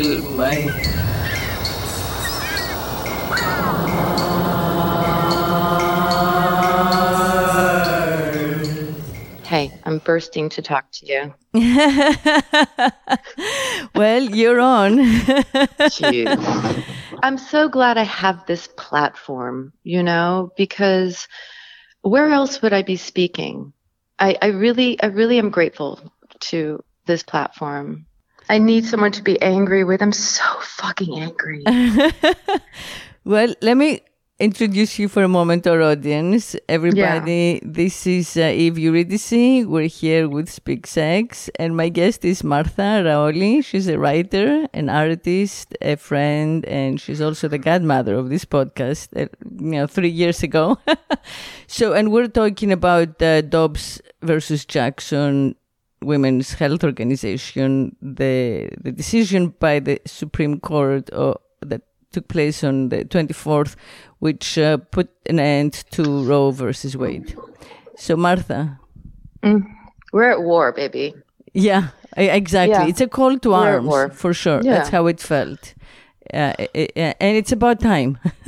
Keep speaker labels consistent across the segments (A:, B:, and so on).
A: kill my
B: Hey, I'm bursting to talk to you.
C: well, you're on.
B: Jeez. I'm so glad I have this platform, you know, because where else would I be speaking? I, I really, I really am grateful to this platform. I need someone to be angry with. I'm so fucking angry.
C: well, let me introduce you for a moment our audience. Everybody, yeah. this is uh, Eve Eurydice. We're here with Speak Sex, and my guest is Martha Raoli. She's a writer, an artist, a friend, and she's also the godmother of this podcast. Uh, you know, three years ago. so, and we're talking about uh, Dobbs versus Jackson. Women's Health Organization, the the decision by the Supreme Court uh, that took place on the 24th, which uh, put an end to Roe versus Wade. So, Martha.
B: Mm. We're at war, baby.
C: Yeah, exactly. Yeah. It's a call to We're arms, for sure. Yeah. That's how it felt. Uh, it, it, and it's about time.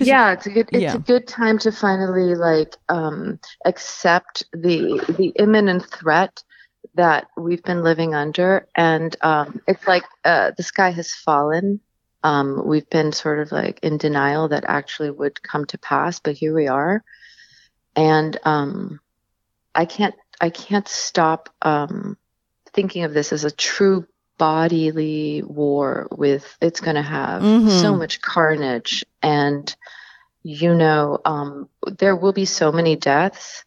B: yeah, it's a good it's yeah. a good time to finally like um, accept the the imminent threat that we've been living under, and um, it's like uh, the sky has fallen um, we've been sort of like in denial that actually would come to pass, but here we are. And um, I can't I can't stop um, thinking of this as a true bodily war with it's going to have mm-hmm. so much carnage and you know um, there will be so many deaths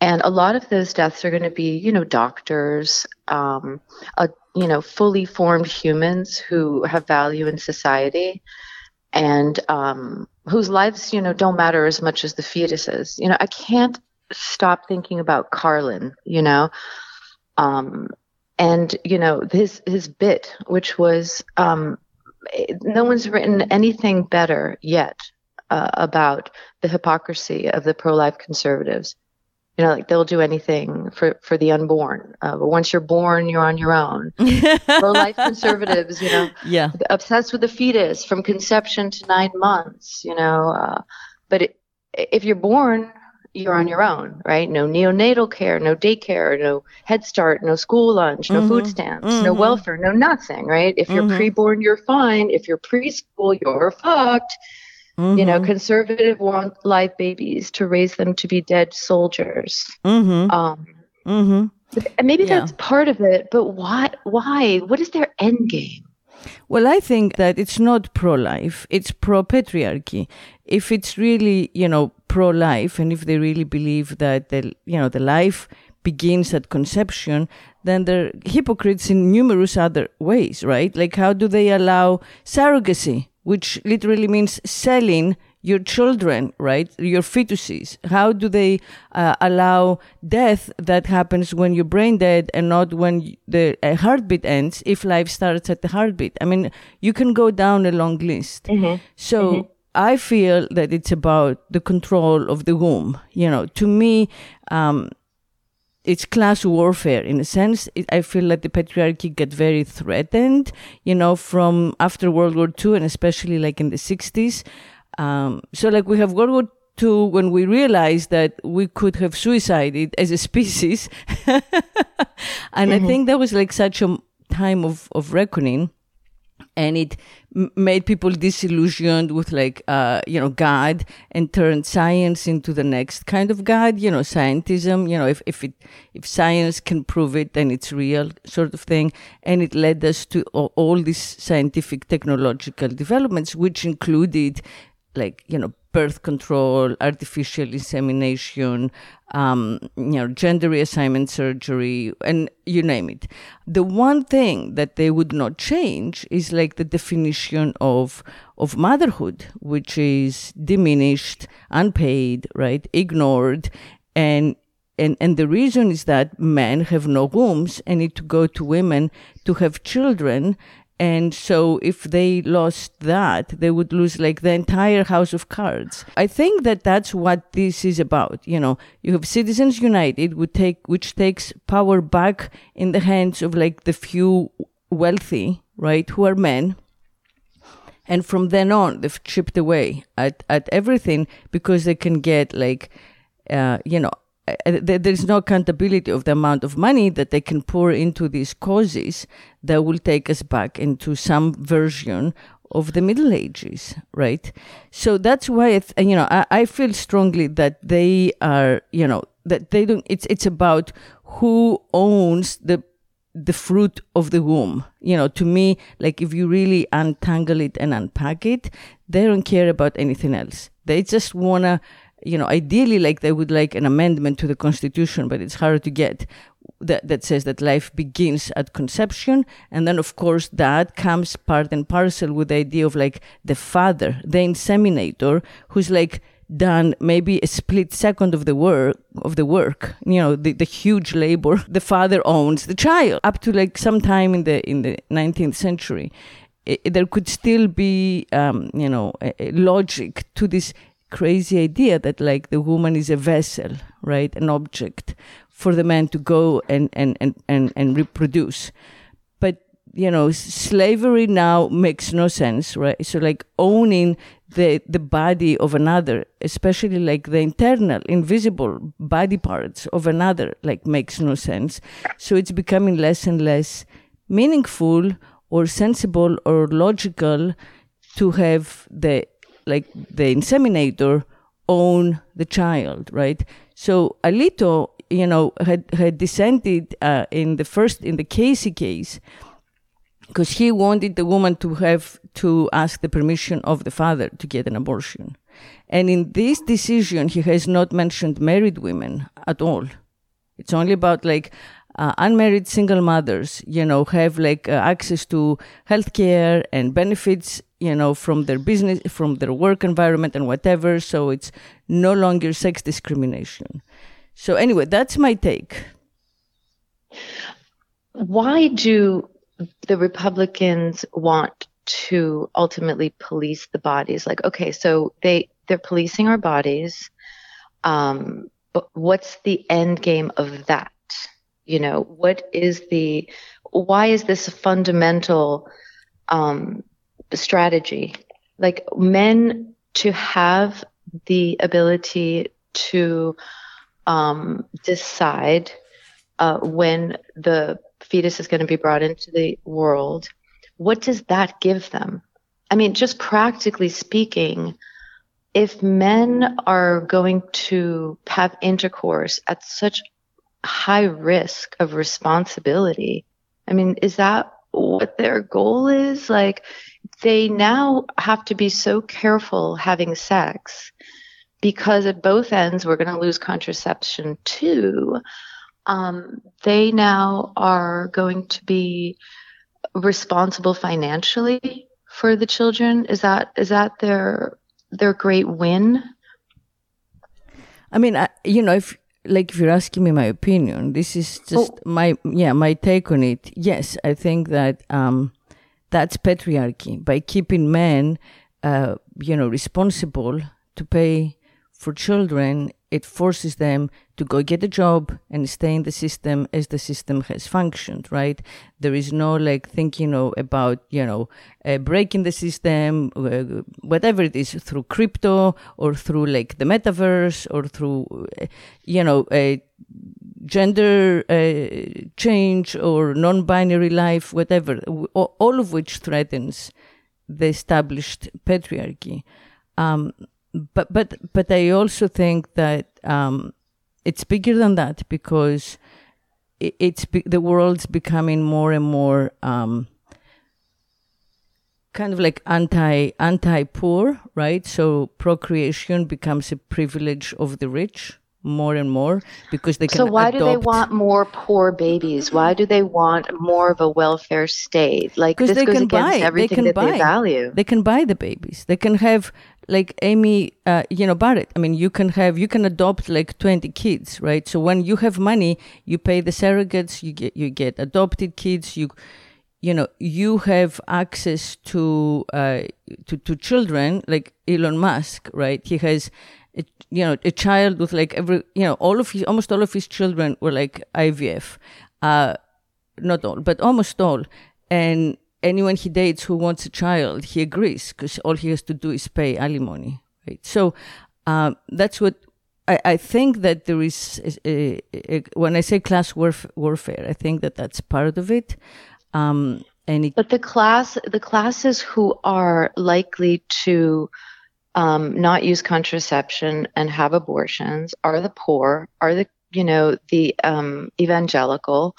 B: and a lot of those deaths are going to be you know doctors um, you know, fully formed humans who have value in society and um, whose lives, you know, don't matter as much as the fetuses. You know, I can't stop thinking about Carlin, you know. Um, and you know his his bit, which was um, no one's written anything better yet uh, about the hypocrisy of the pro-life conservatives you know, like they'll do anything for, for the unborn. Uh, but once you're born, you're on your own. Pro life conservatives, you know,
C: yeah,
B: obsessed with the fetus from conception to nine months, you know. Uh, but it, if you're born, you're on your own, right? No neonatal care, no daycare, no Head Start, no school lunch, no mm-hmm. food stamps, mm-hmm. no welfare, no nothing, right? If you're mm-hmm. preborn, you're fine. If you're preschool, you're fucked. You know, mm-hmm. conservative want live babies to raise them to be dead soldiers.
C: Mm-hmm. Um, mm-hmm.
B: And maybe yeah. that's part of it, but why? Why? What is their end game?
C: Well, I think that it's not pro-life; it's pro-patriarchy. If it's really, you know, pro-life, and if they really believe that the, you know, the life begins at conception, then they're hypocrites in numerous other ways, right? Like, how do they allow surrogacy? which literally means selling your children, right? Your fetuses. How do they uh, allow death that happens when you're brain dead and not when the heartbeat ends if life starts at the heartbeat? I mean, you can go down a long list. Mm-hmm. So mm-hmm. I feel that it's about the control of the womb. You know, to me, um, it's class warfare in a sense. It, I feel that the patriarchy got very threatened, you know, from after World War II and especially like in the 60s. Um, so like we have World War II when we realized that we could have suicided as a species. and mm-hmm. I think that was like such a time of, of reckoning and it m- made people disillusioned with like uh, you know god and turned science into the next kind of god you know scientism you know if, if it if science can prove it then it's real sort of thing. And it led us to all, all these scientific technological developments which included like you know birth control, artificial insemination, um, you know, gender reassignment surgery, and you name it. The one thing that they would not change is like the definition of of motherhood, which is diminished, unpaid, right, ignored, and and and the reason is that men have no wombs and need to go to women to have children and so if they lost that, they would lose like the entire house of cards. I think that that's what this is about. You know, you have Citizens United, would take, which takes power back in the hands of like the few wealthy, right, who are men. And from then on, they've chipped away at, at everything because they can get like, uh, you know, Uh, there's no accountability of the amount of money that they can pour into these causes that will take us back into some version of the Middle Ages, right? So that's why, it's, you know, I, I feel strongly that they are, you know, that they don't, it's, it's about who owns the the fruit of the womb. You know, to me, like if you really untangle it and unpack it, they don't care about anything else. They just wanna you know, ideally, like they would like an amendment to the constitution, but it's hard to get that, that says that life begins at conception. And then, of course, that comes part and parcel with the idea of like the father, the inseminator, who's like, done maybe a split second of the work of the work you know the, the huge labor the father owns the child up to like sometime in the in the 19th century it, there could still be um, you know a, a logic to this crazy idea that like the woman is a vessel, right? An object for the man to go and, and, and, and, and reproduce. But, you know, slavery now makes no sense, right? So like owning the, the body of another, especially like the internal, invisible body parts of another, like makes no sense. So it's becoming less and less meaningful or sensible or logical to have the like the inseminator own the child, right? So Alito, you know, had, had dissented uh, in the first, in the Casey case, because he wanted the woman to have to ask the permission of the father to get an abortion. And in this decision, he has not mentioned married women at all. It's only about like uh, unmarried single mothers, you know, have like uh, access to healthcare and benefits, you know, from their business, from their work environment and whatever. So it's no longer sex discrimination. So anyway, that's my take.
B: Why do the Republicans want to ultimately police the bodies? Like, okay, so they they're policing our bodies. Um, but what's the end game of that? You know what is the why is this a fundamental um, strategy? Like men to have the ability to um, decide uh, when the fetus is going to be brought into the world what does that give them? I mean just practically speaking if men are going to have intercourse at such high risk of responsibility. I mean, is that what their goal is? Like, they now have to be so careful having sex because at both ends we're going to lose contraception too. Um, they now are going to be responsible financially for the children. Is that is that their their great win?
C: I mean, I, you know, if like if you're asking me my opinion, this is just oh. my yeah my take on it. Yes, I think that um, that's patriarchy by keeping men, uh, you know, responsible to pay for children it forces them to go get a job and stay in the system as the system has functioned, right? There is no like thinking know, about, you know, uh, breaking the system, uh, whatever it is, through crypto or through like the metaverse or through, uh, you know, a gender uh, change or non binary life, whatever, all of which threatens the established patriarchy. Um, but but but I also think that um, it's bigger than that because it, it's the world's becoming more and more um, kind of like anti anti poor, right? So procreation becomes a privilege of the rich more and more because they can.
B: So why adopt. do they want more poor babies? Why do they want more of a welfare state? Like this they goes can against buy. everything they can that buy. they value.
C: They can buy the babies. They can have like Amy, uh, you know, Barrett. I mean, you can have you can adopt like twenty kids, right? So when you have money, you pay the surrogates. You get you get adopted kids. You you know you have access to uh, to to children like Elon Musk, right? He has a, you know, a child with like every, you know, all of his, almost all of his children were like IVF. Uh, not all, but almost all. And anyone he dates who wants a child, he agrees because all he has to do is pay alimony. Right. So uh, that's what I, I, think that there is. A, a, a, when I say class warf- warfare, I think that that's part of it. Um, and
B: it, but the class, the classes who are likely to um, not use contraception and have abortions are the poor, are the you know the um, evangelical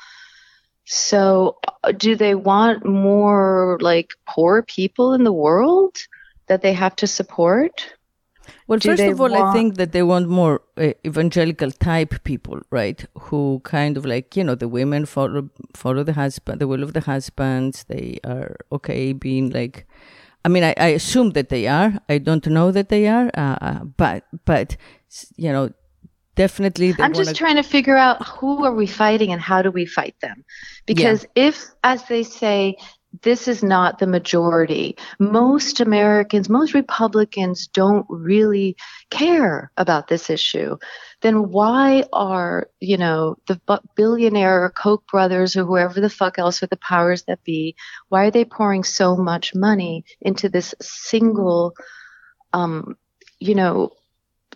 B: so, uh, do they want more like poor people in the world that they have to support?
C: Well, do first of all, want... I think that they want more uh, evangelical type people, right? Who kind of like you know the women follow follow the husband, the will of the husbands. They are okay being like. I mean, I, I assume that they are. I don't know that they are, uh, uh but but you know definitely
B: i'm just trying to figure out who are we fighting and how do we fight them because yeah. if as they say this is not the majority most americans most republicans don't really care about this issue then why are you know the billionaire koch brothers or whoever the fuck else are the powers that be why are they pouring so much money into this single um you know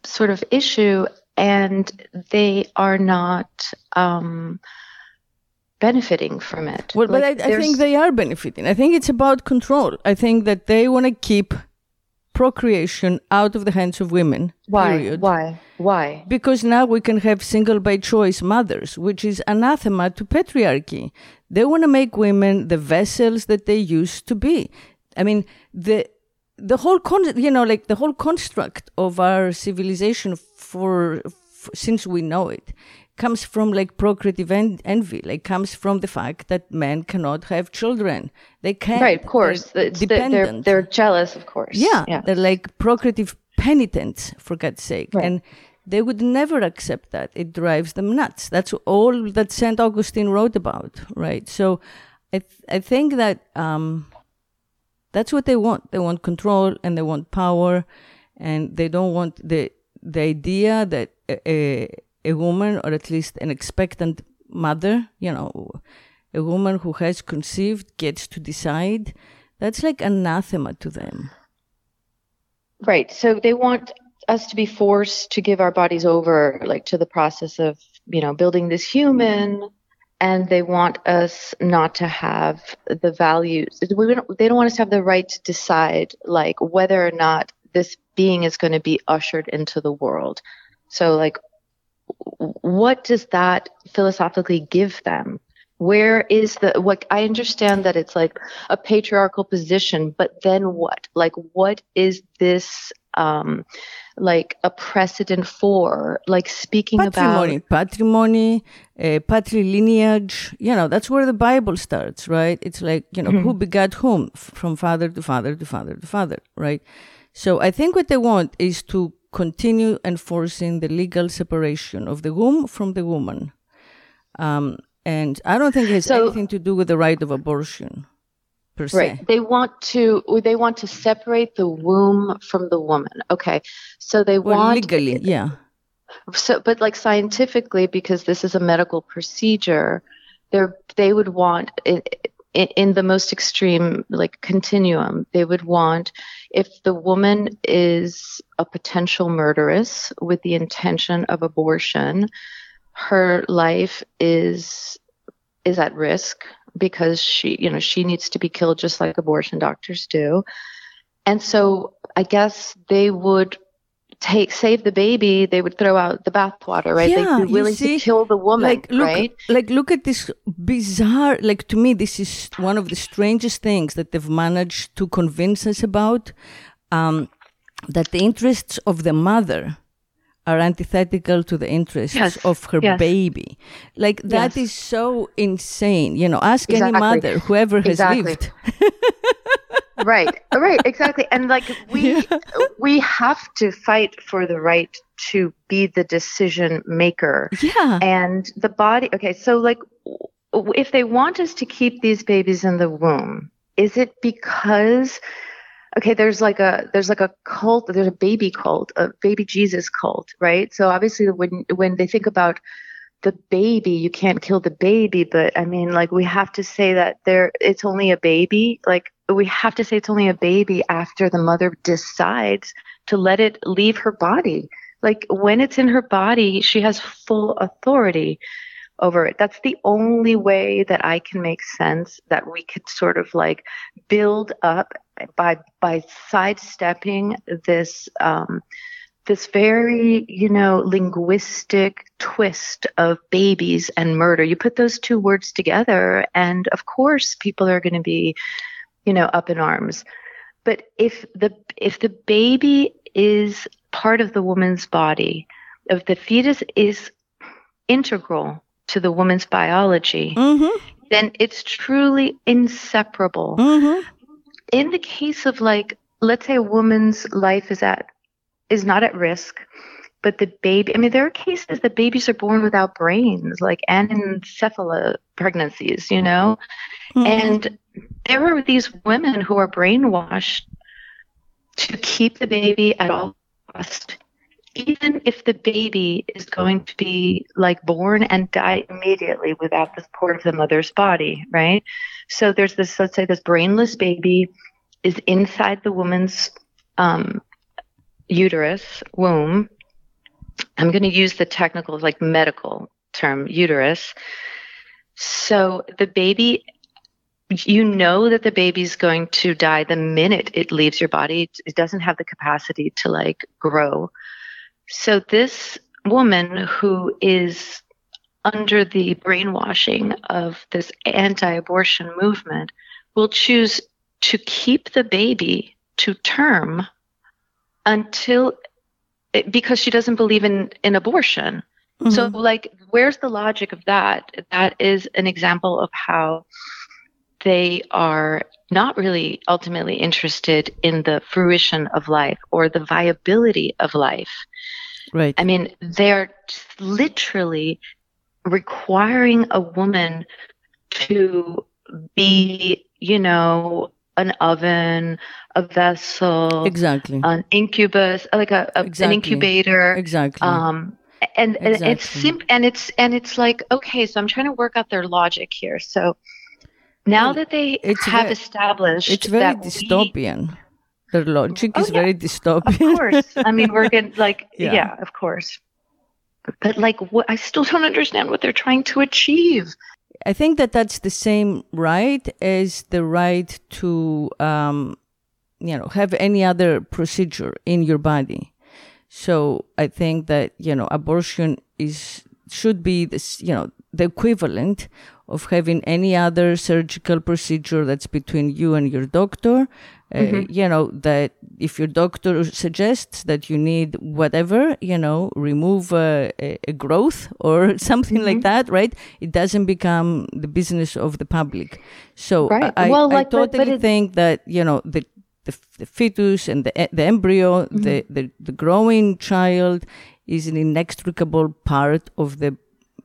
B: sort of issue and they are not um, benefiting from it.
C: Well, like but I, I, think they are benefiting. I think it's about control. I think that they want to keep procreation out of the hands of women.
B: Why?
C: Period.
B: Why? Why?
C: Because now we can have single by choice mothers, which is anathema to patriarchy. They want to make women the vessels that they used to be. I mean, the the whole con- you know like the whole construct of our civilization for, for since we know it comes from like procreative en- envy like comes from the fact that men cannot have children. They can't
B: right of course. they're, dependent. They're, they're jealous of course.
C: Yeah, yeah, they're like procreative penitents for god's sake. Right. and they would never accept that. It drives them nuts. That's all that saint augustine wrote about right? So i th- i think that um that's what they want. They want control and they want power, and they don't want the the idea that a, a woman, or at least an expectant mother, you know, a woman who has conceived gets to decide. That's like anathema to them.
B: Right. So they want us to be forced to give our bodies over, like to the process of, you know, building this human and they want us not to have the values. Don't, they don't want us to have the right to decide, like whether or not this being is going to be ushered into the world. So, like, what does that philosophically give them? Where is the what? I understand that it's like a patriarchal position, but then what? Like, what is this? Um, like a precedent for, like speaking
C: patrimony,
B: about
C: patrimony, uh, patrilineage. You know, that's where the Bible starts, right? It's like you know mm-hmm. who begat whom from father to father to father to father, right? So I think what they want is to continue enforcing the legal separation of the womb from the woman. Um, and I don't think it has so, anything to do with the right of abortion per se. Right.
B: They want to they want to separate the womb from the woman. Okay. So they well, want
C: legally, yeah.
B: So but like scientifically because this is a medical procedure, they they would want it, in, in the most extreme like continuum, they would want if the woman is a potential murderess with the intention of abortion, her life is is at risk because she, you know, she needs to be killed just like abortion doctors do. And so I guess they would take save the baby, they would throw out the bathwater, right?
C: Yeah,
B: They'd be willing see, to kill the woman,
C: like, look,
B: right?
C: Like look at this bizarre like to me this is one of the strangest things that they've managed to convince us about. Um, that the interests of the mother are antithetical to the interests yes. of her yes. baby. Like that yes. is so insane. You know, ask exactly. any mother, whoever has exactly. lived.
B: right, right, exactly. And like we yeah. we have to fight for the right to be the decision maker.
C: Yeah.
B: And the body. Okay, so like if they want us to keep these babies in the womb, is it because okay there's like a there's like a cult there's a baby cult a baby jesus cult right? So obviously when when they think about the baby you can't kill the baby but i mean like we have to say that there it's only a baby like we have to say it's only a baby after the mother decides to let it leave her body. Like when it's in her body she has full authority over it. That's the only way that i can make sense that we could sort of like build up by by sidestepping this um this very, you know, linguistic twist of babies and murder. You put those two words together, and of course, people are going to be, you know, up in arms. But if the if the baby is part of the woman's body, if the fetus is integral to the woman's biology, mm-hmm. then it's truly inseparable. Mm-hmm. In the case of like, let's say a woman's life is at is not at risk. But the baby, I mean, there are cases that babies are born without brains, like anencephala pregnancies, you know? Mm-hmm. And there are these women who are brainwashed to keep the baby at all cost, even if the baby is going to be like born and die immediately without the support of the mother's body, right? So there's this, let's say, this brainless baby is inside the woman's um, uterus, womb. I'm going to use the technical, like medical term, uterus. So the baby, you know that the baby's going to die the minute it leaves your body. It doesn't have the capacity to like grow. So this woman who is under the brainwashing of this anti-abortion movement will choose to keep the baby to term until because she doesn't believe in in abortion. Mm-hmm. So like where's the logic of that? That is an example of how they are not really ultimately interested in the fruition of life or the viability of life.
C: Right.
B: I mean, they're literally requiring a woman to be, you know, an oven, a vessel,
C: exactly,
B: an incubus, like a, a exactly. an incubator,
C: exactly.
B: Um, and, and exactly. it's and it's and it's like okay, so I'm trying to work out their logic here. So now that they have very, established,
C: it's very dystopian. We, their logic oh, is yeah. very dystopian.
B: Of course, I mean we're going like yeah. yeah, of course. But like, what I still don't understand what they're trying to achieve.
C: I think that that's the same right as the right to, um, you know, have any other procedure in your body. So I think that, you know, abortion is, should be this, you know, the equivalent of having any other surgical procedure that's between you and your doctor uh, mm-hmm. you know, that if your doctor suggests that you need whatever, you know, remove a, a growth or something mm-hmm. like that, right? It doesn't become the business of the public. So right. I, well, like, I totally but, but think that, you know, the, the, the fetus and the, the embryo, mm-hmm. the, the, the growing child is an inextricable part of the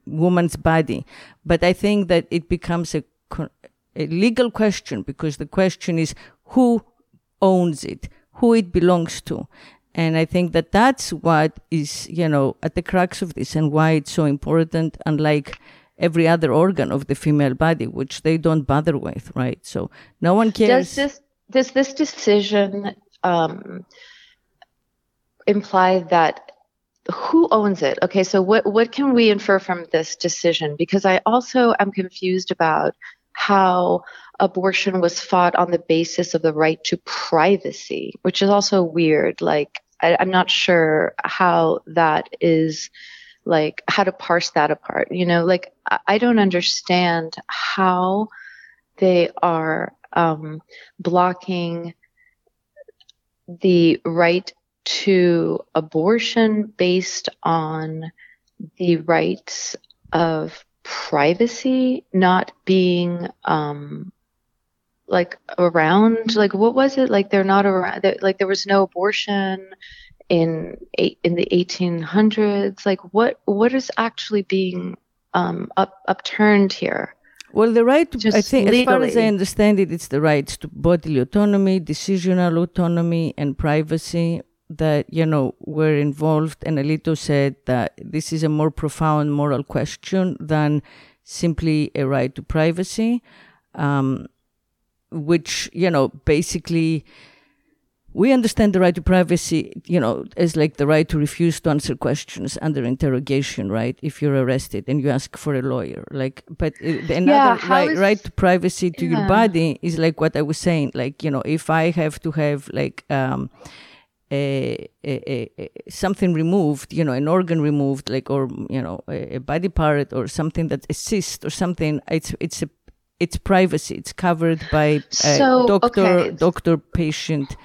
C: woman's body. But I think that it becomes a, a legal question because the question is who owns it, who it belongs to. And I think that that's what is, you know, at the crux of this and why it's so important, unlike every other organ of the female body, which they don't bother with, right? So no one cares.
B: Does this, does this decision um, imply that who owns it? Okay, so what, what can we infer from this decision? Because I also am confused about how abortion was fought on the basis of the right to privacy, which is also weird. Like, I, I'm not sure how that is like how to parse that apart. You know, like I don't understand how they are um, blocking the right to abortion based on the rights of privacy not being um, like around? Like what was it? Like they're not around like there was no abortion in in the 1800s like what what is actually being um up upturned here?
C: Well the right to, i think legally. as far as i understand it it's the rights to bodily autonomy decisional autonomy and privacy that, you know, were involved. And Alito said that this is a more profound moral question than simply a right to privacy, um, which, you know, basically we understand the right to privacy, you know, as like the right to refuse to answer questions under interrogation, right? If you're arrested and you ask for a lawyer, like, but another yeah, right, is, right to privacy to yeah. your body is like what I was saying, like, you know, if I have to have like, um, a, a, a, something removed, you know, an organ removed, like, or, you know, a, body part or something that assists or something, it's, it's a, it's privacy. It's covered by so, doctor, okay. doctor patient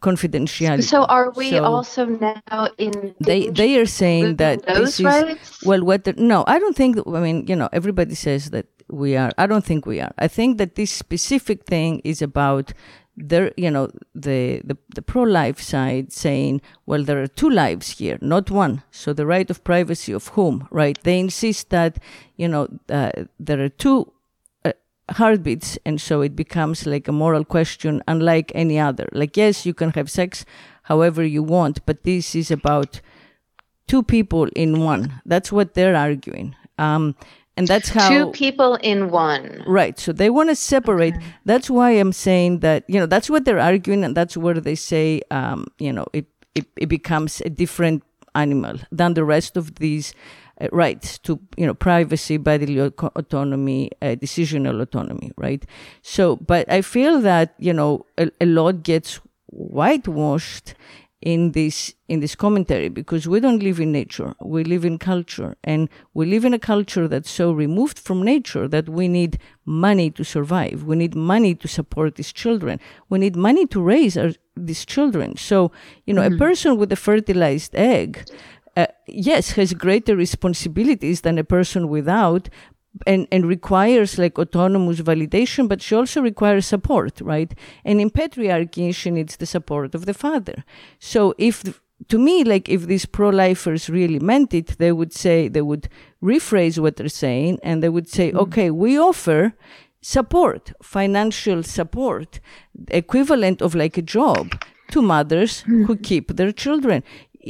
C: confidentiality.
B: So are we so also now in?
C: They they are saying that this rights? is well. What no, I don't think. I mean, you know, everybody says that we are. I don't think we are. I think that this specific thing is about there. You know, the the, the pro life side saying, well, there are two lives here, not one. So the right of privacy of whom, right? They insist that you know uh, there are two heartbeats and so it becomes like a moral question unlike any other like yes you can have sex however you want but this is about two people in one that's what they're arguing um, and that's how
B: two people in one
C: right so they want to separate okay. that's why i'm saying that you know that's what they're arguing and that's where they say um, you know it, it, it becomes a different animal than the rest of these uh, rights to you know privacy, bodily autonomy, uh, decisional autonomy, right? So, but I feel that you know a, a lot gets whitewashed in this in this commentary because we don't live in nature we live in culture and we live in a culture that's so removed from nature that we need money to survive we need money to support these children we need money to raise our, these children so you know mm. a person with a fertilized egg uh, yes, has greater responsibilities than a person without, and, and requires like autonomous validation, but she also requires support, right? And in patriarchy, she needs the support of the father. So if to me, like if these pro-lifers really meant it, they would say they would rephrase what they're saying, and they would say, mm. okay, we offer support, financial support, equivalent of like a job to mothers who keep their children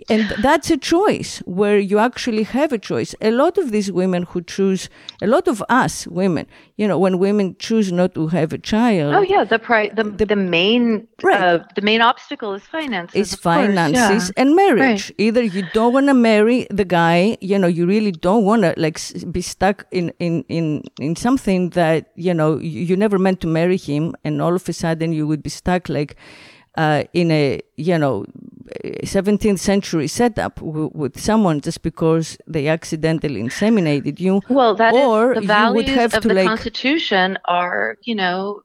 C: and that's a choice where you actually have a choice. A lot of these women who choose, a lot of us women, you know, when women choose not to have a child.
B: Oh yeah, the pri- the, the, the main right. Uh, the main obstacle is finances.
C: It's finances yeah. and marriage. Right. Either you don't want to marry the guy, you know, you really don't want to like be stuck in in in in something that you know you, you never meant to marry him, and all of a sudden you would be stuck like uh, in a you know 17th century setup w- with someone just because they accidentally inseminated you.
B: Well, that or is, the values of the like, Constitution are you know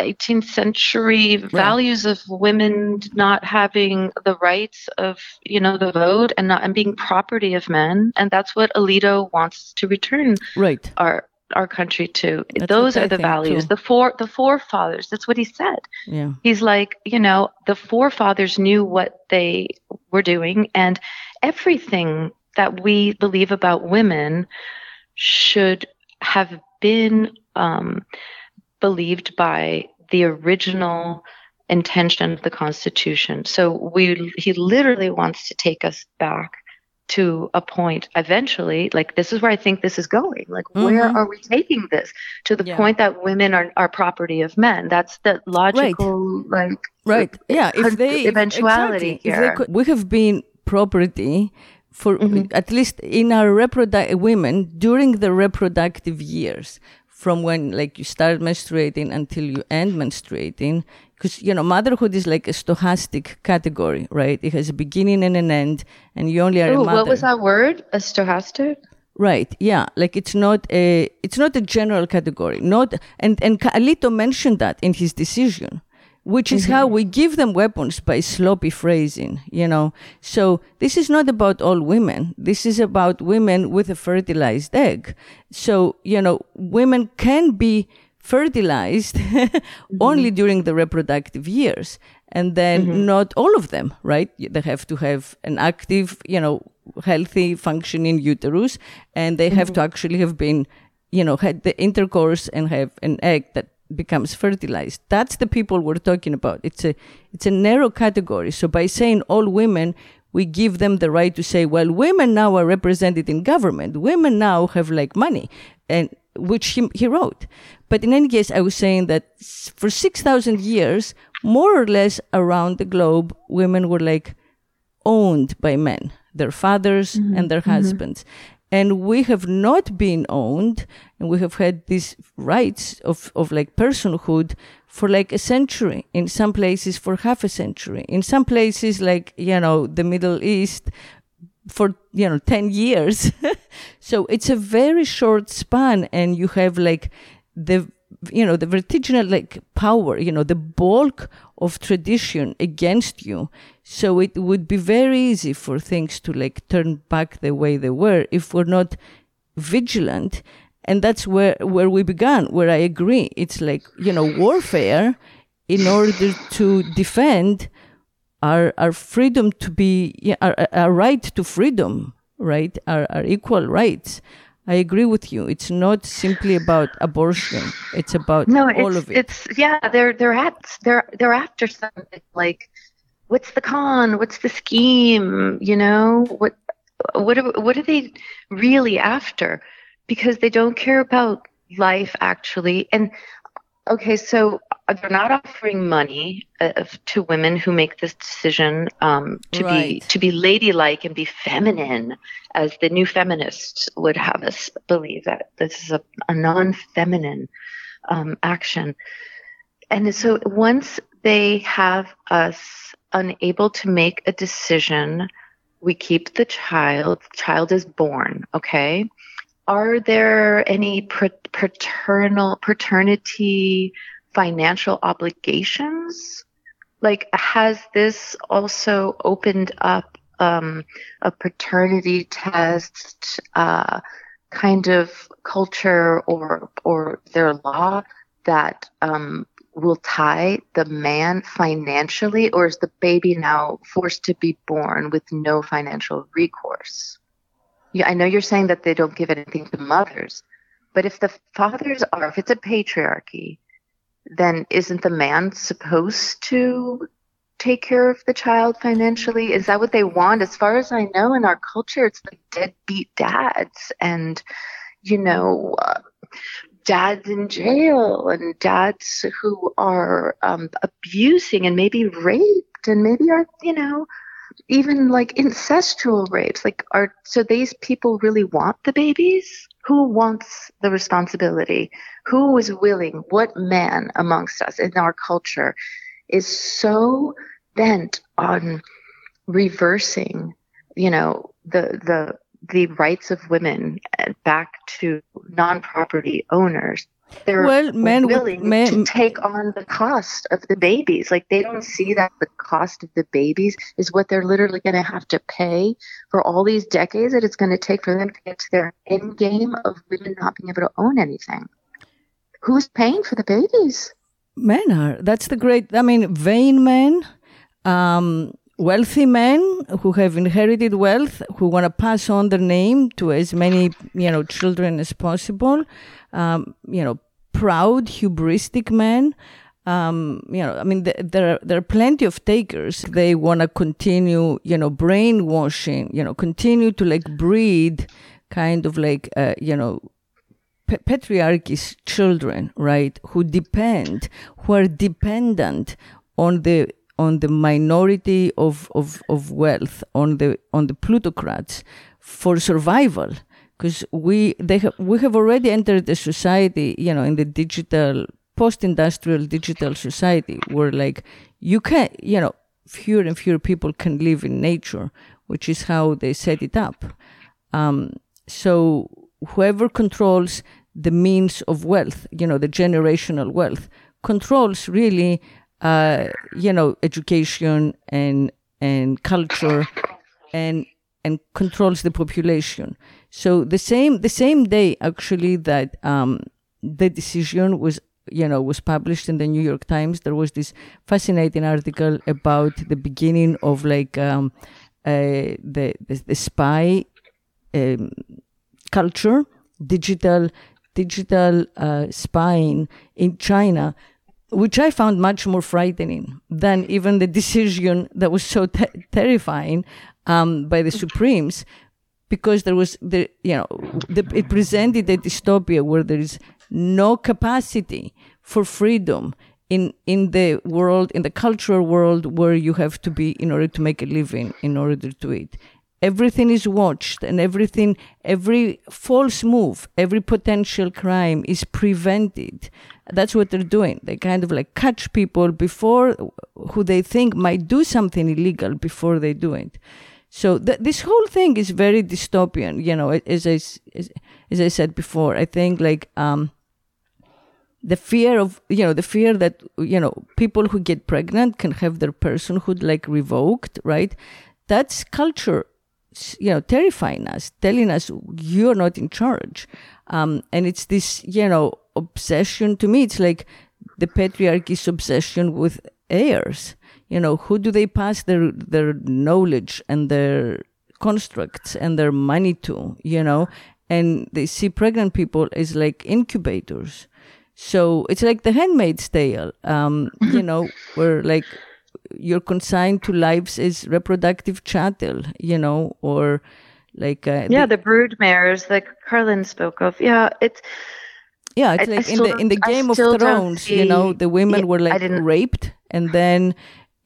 B: 18th century values of women not having the rights of you know the vote and not and being property of men and that's what Alito wants to return
C: right
B: our our country to. That's Those are the values. Too. The four the forefathers. That's what he said.
C: Yeah.
B: He's like, you know, the forefathers knew what they were doing and everything that we believe about women should have been um, believed by the original intention of the Constitution. So we he literally wants to take us back to a point eventually like this is where i think this is going like mm-hmm. where are we taking this to the yeah. point that women are, are property of men that's the logical right. like
C: right yeah
B: if they eventuality exactly. here
C: could, we have been property for mm-hmm. at least in our reproductive women during the reproductive years from when like you start menstruating until you end menstruating because you know motherhood is like a stochastic category right? It has a beginning and an end and you only are Ooh, a mother.
B: what was that word? A stochastic?
C: Right yeah. Like it's not a it's not a general category. Not and and Alito mentioned that in his decision which is mm-hmm. how we give them weapons by sloppy phrasing, you know. So this is not about all women. This is about women with a fertilized egg. So, you know, women can be fertilized mm-hmm. only during the reproductive years and then mm-hmm. not all of them right they have to have an active you know healthy functioning uterus and they have to mm-hmm. actually have been you know had the intercourse and have an egg that becomes fertilized. That's the people we're talking about. It's a it's a narrow category. So by saying all women, we give them the right to say, well, women now are represented in government. Women now have like money, and which he, he wrote. But in any case, I was saying that for 6,000 years, more or less around the globe, women were like owned by men, their fathers mm-hmm. and their mm-hmm. And we have not been owned, and we have had these rights of, of like personhood for like a century, in some places for half a century, in some places like, you know, the Middle East, for you know 10 years. So it's a very short span and you have like the you know the vertiginal like power you know the bulk of tradition against you. So it would be very easy for things to like turn back the way they were if we're not vigilant. And that's where where we began where i agree. It's like you know warfare in order to defend our our freedom to be our, our right to freedom right? Our, our equal rights I agree with you. It's not simply about abortion. It's about no, all of it.
B: It's yeah, they're they're at they're they're after something like what's the con? What's the scheme? You know, what what are, what are they really after? Because they don't care about life actually. And okay, so they're not offering money uh, to women who make this decision um, to right. be to be ladylike and be feminine, as the new feminists would have us believe that this is a, a non-feminine um, action. And so once they have us unable to make a decision, we keep the child. The child is born. Okay. Are there any paternal paternity financial obligations? Like, has this also opened up um, a paternity test uh, kind of culture or or their law that um, will tie the man financially, or is the baby now forced to be born with no financial recourse? I know you're saying that they don't give anything to mothers, but if the fathers are, if it's a patriarchy, then isn't the man supposed to take care of the child financially? Is that what they want? As far as I know, in our culture, it's like deadbeat dads and, you know, uh, dads in jail and dads who are um, abusing and maybe raped and maybe are, you know, even like incestual rapes. Like, are so these people really want the babies? Who wants the responsibility? Who is willing? What man amongst us in our culture is so bent on reversing, you know, the the the rights of women eh, back to non-property owners they're well, men willing men, to take on the cost of the babies. Like they don't see that the cost of the babies is what they're literally going to have to pay for all these decades that it's going to take for them to get to their end game of women not being able to own anything. Who's paying for the babies?
C: Men are. That's the great. I mean, vain men. Um, wealthy men who have inherited wealth who want to pass on their name to as many you know children as possible um, you know, proud, hubristic men. Um, you know, I mean, th- there are, there are plenty of takers. They want to continue, you know, brainwashing, you know, continue to like breed kind of like, uh, you know, p- patriarchy's children, right? Who depend, who are dependent on the on the minority of, of, of wealth, on the on the plutocrats for survival. Because we they have we have already entered the society you know in the digital post-industrial digital society where like you can you know fewer and fewer people can live in nature which is how they set it up. Um, so whoever controls the means of wealth you know the generational wealth controls really uh, you know education and and culture and and controls the population. So the same the same day actually that um, the decision was you know was published in the New York Times, there was this fascinating article about the beginning of like um, uh, the, the, the spy um, culture, digital digital uh, spying in China, which I found much more frightening than even the decision that was so te- terrifying um, by the Supremes, because there was the you know the, it presented a dystopia where there is no capacity for freedom in in the world in the cultural world where you have to be in order to make a living in order to eat everything is watched and everything every false move every potential crime is prevented. That's what they're doing. They kind of like catch people before who they think might do something illegal before they do it. So th- this whole thing is very dystopian you know as i as, as i said before i think like um the fear of you know the fear that you know people who get pregnant can have their personhood like revoked right? That's culture you know terrifying us telling us you're not in charge. Um, and it's this you know obsession to me it's like the patriarchy's obsession with heirs. You know who do they pass their their knowledge and their constructs and their money to you know? And they see pregnant people as like incubators. So it's like the handmaid's tale, um, you know, where like you're consigned to lives as reproductive chattel, you know, or like
B: uh, yeah, the, the brood mares that Carlin spoke of. Yeah, it's
C: yeah, it's I, like I in the in the Game of Thrones, you know, the women yeah, were like raped, and then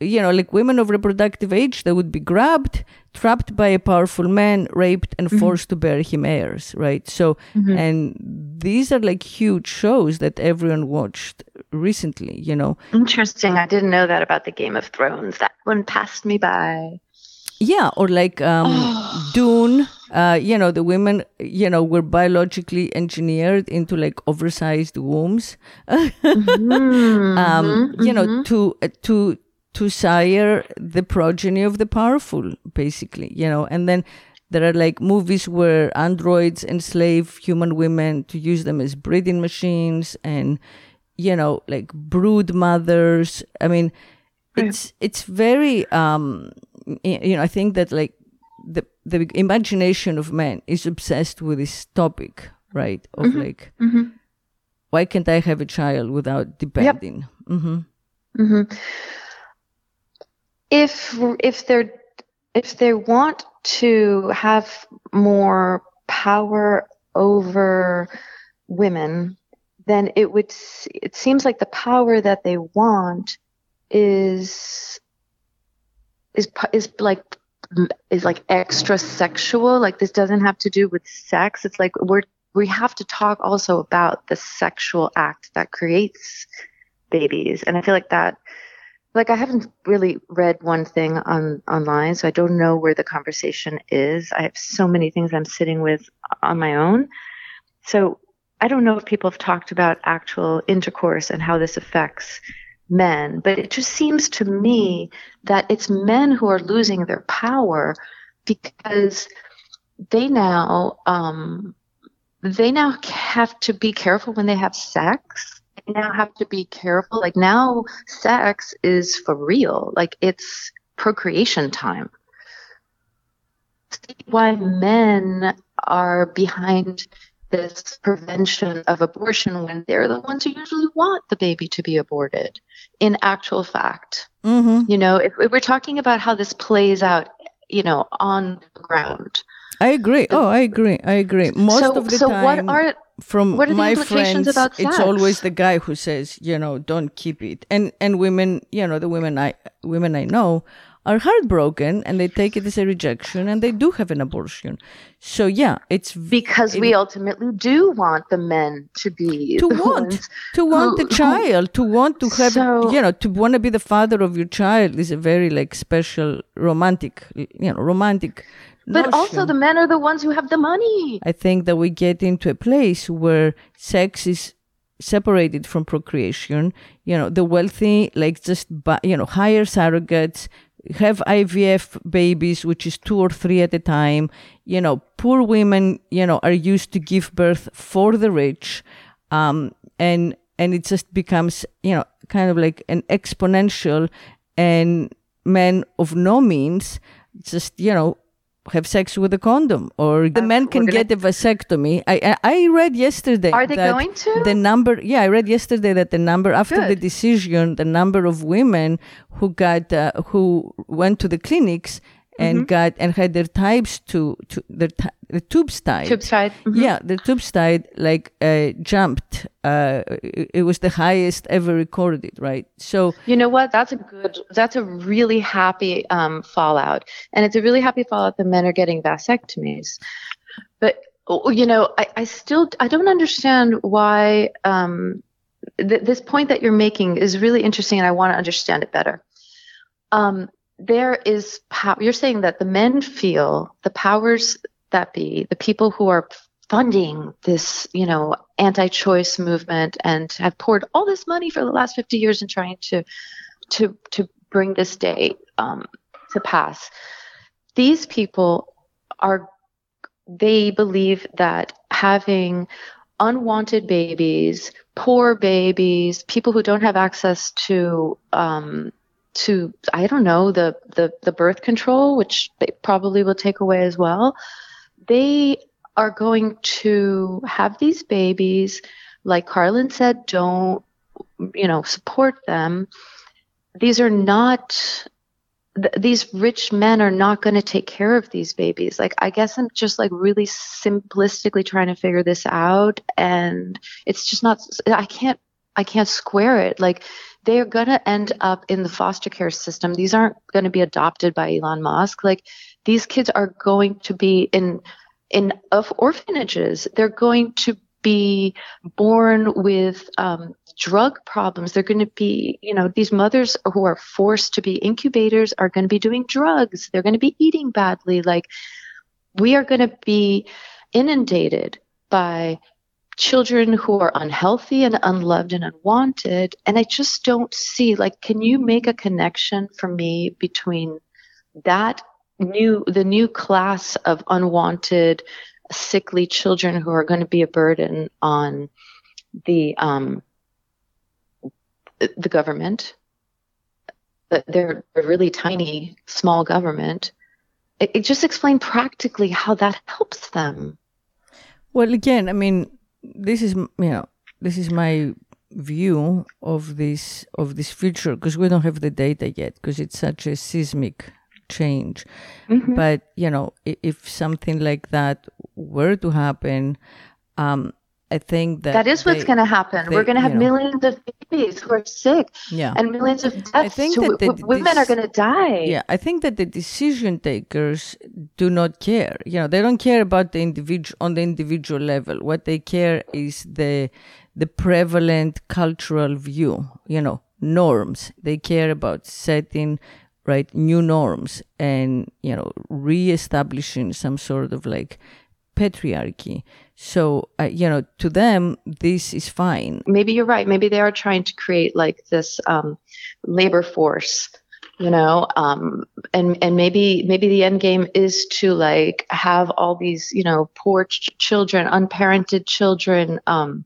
C: you know, like women of reproductive age, they would be grabbed, trapped by a powerful man, raped, and mm-hmm. forced to bear him heirs, right? So, mm-hmm. and these are like huge shows that everyone watched recently, you know.
B: Interesting. I didn't know that about the Game of Thrones. That one passed me by.
C: Yeah, or like um, oh. Dune, uh, you know, the women, you know, were biologically engineered into like oversized wombs. mm-hmm. um, you know, mm-hmm. to uh, to to sire the progeny of the powerful, basically, you know, and then there are like movies where androids enslave human women to use them as breeding machines and, you know, like brood mothers. I mean, it's, it's very, um, you know, I think that like the, the imagination of men is obsessed with this topic, right? Of mm-hmm. like, mm-hmm. why can't I have a child without depending? Yep. Mm-hmm.
B: If if they're if they want to have more power over women, then it would it seems like the power that they want is is is like is like extra sexual. Like this doesn't have to do with sex. It's like we're we have to talk also about the sexual act that creates babies, and I feel like that like I haven't really read one thing on online, so I don't know where the conversation is. I have so many things I'm sitting with on my own. So I don't know if people have talked about actual intercourse and how this affects men, but it just seems to me that it's men who are losing their power because they now um, they now have to be careful when they have sex now have to be careful. Like now, sex is for real. Like it's procreation time. Why men are behind this prevention of abortion when they're the ones who usually want the baby to be aborted in actual fact. Mm-hmm. You know, if, if, we're talking about how this plays out, you know, on the ground.
C: I agree. Oh, I agree. I agree. Most so, of the so time. So, what are from my friends, it's always the guy who says, you know, don't keep it. And and women, you know, the women I women I know are heartbroken and they take it as a rejection and they do have an abortion. So yeah, it's
B: because it, we ultimately do want the men to be
C: to want to want who, the child, who, to want to have so, you know, to want to be the father of your child is a very like special romantic, you know, romantic
B: but also, the men are the ones who have the money.
C: I think that we get into a place where sex is separated from procreation. You know, the wealthy, like, just, buy, you know, hire surrogates, have IVF babies, which is two or three at a time. You know, poor women, you know, are used to give birth for the rich. Um, and, and it just becomes, you know, kind of like an exponential and men of no means just, you know, have sex with a condom or the men can gonna... get a vasectomy. I, I, I read yesterday.
B: Are they going to?
C: The number, yeah, I read yesterday that the number after Good. the decision, the number of women who got uh, who went to the clinics and mm-hmm. got and had their types to to their the tubes tied.
B: Tubes tied.
C: Mm-hmm. Yeah, the tubes tied like uh, jumped. Uh, it, it, was the highest ever recorded, right? So
B: you know what? That's a good. That's a really happy um, fallout, and it's a really happy fallout that men are getting vasectomies. But you know, I, I still I don't understand why. Um, th- this point that you're making is really interesting, and I want to understand it better. Um, there is power. You're saying that the men feel the powers that be, the people who are funding this, you know, anti-choice movement and have poured all this money for the last 50 years in trying to, to, to bring this day um, to pass. These people are, they believe that having unwanted babies, poor babies, people who don't have access to um, to I don't know the the the birth control, which they probably will take away as well. They are going to have these babies, like Carlin said, don't you know support them. These are not th- these rich men are not going to take care of these babies. Like I guess I'm just like really simplistically trying to figure this out, and it's just not. I can't I can't square it. Like they are going to end up in the foster care system. These aren't going to be adopted by Elon Musk. Like these kids are going to be in in of orphanages. They're going to be born with um, drug problems. They're going to be, you know, these mothers who are forced to be incubators are going to be doing drugs. They're going to be eating badly. Like we are going to be inundated by children who are unhealthy and unloved and unwanted. And I just don't see, like, can you make a connection for me between that new, the new class of unwanted, sickly children who are going to be a burden on the, um, the government? They're a really tiny, small government. It, it just explain practically how that helps them.
C: Well, again, I mean, this is you know this is my view of this of this future because we don't have the data yet because it's such a seismic change mm-hmm. but you know if something like that were to happen um, I think that
B: that is what's going to happen. They, We're going to have know, millions of babies who are sick,
C: yeah.
B: and millions of deaths. I think that the, women are going to die.
C: Yeah, I think that the decision takers do not care. You know, they don't care about the individual on the individual level. What they care is the the prevalent cultural view. You know, norms. They care about setting right new norms and you know reestablishing some sort of like patriarchy. So, uh, you know, to them, this is fine.
B: Maybe you're right. Maybe they are trying to create like this um, labor force, you know, um, and and maybe maybe the end game is to like have all these, you know, poor ch- children, unparented children, um,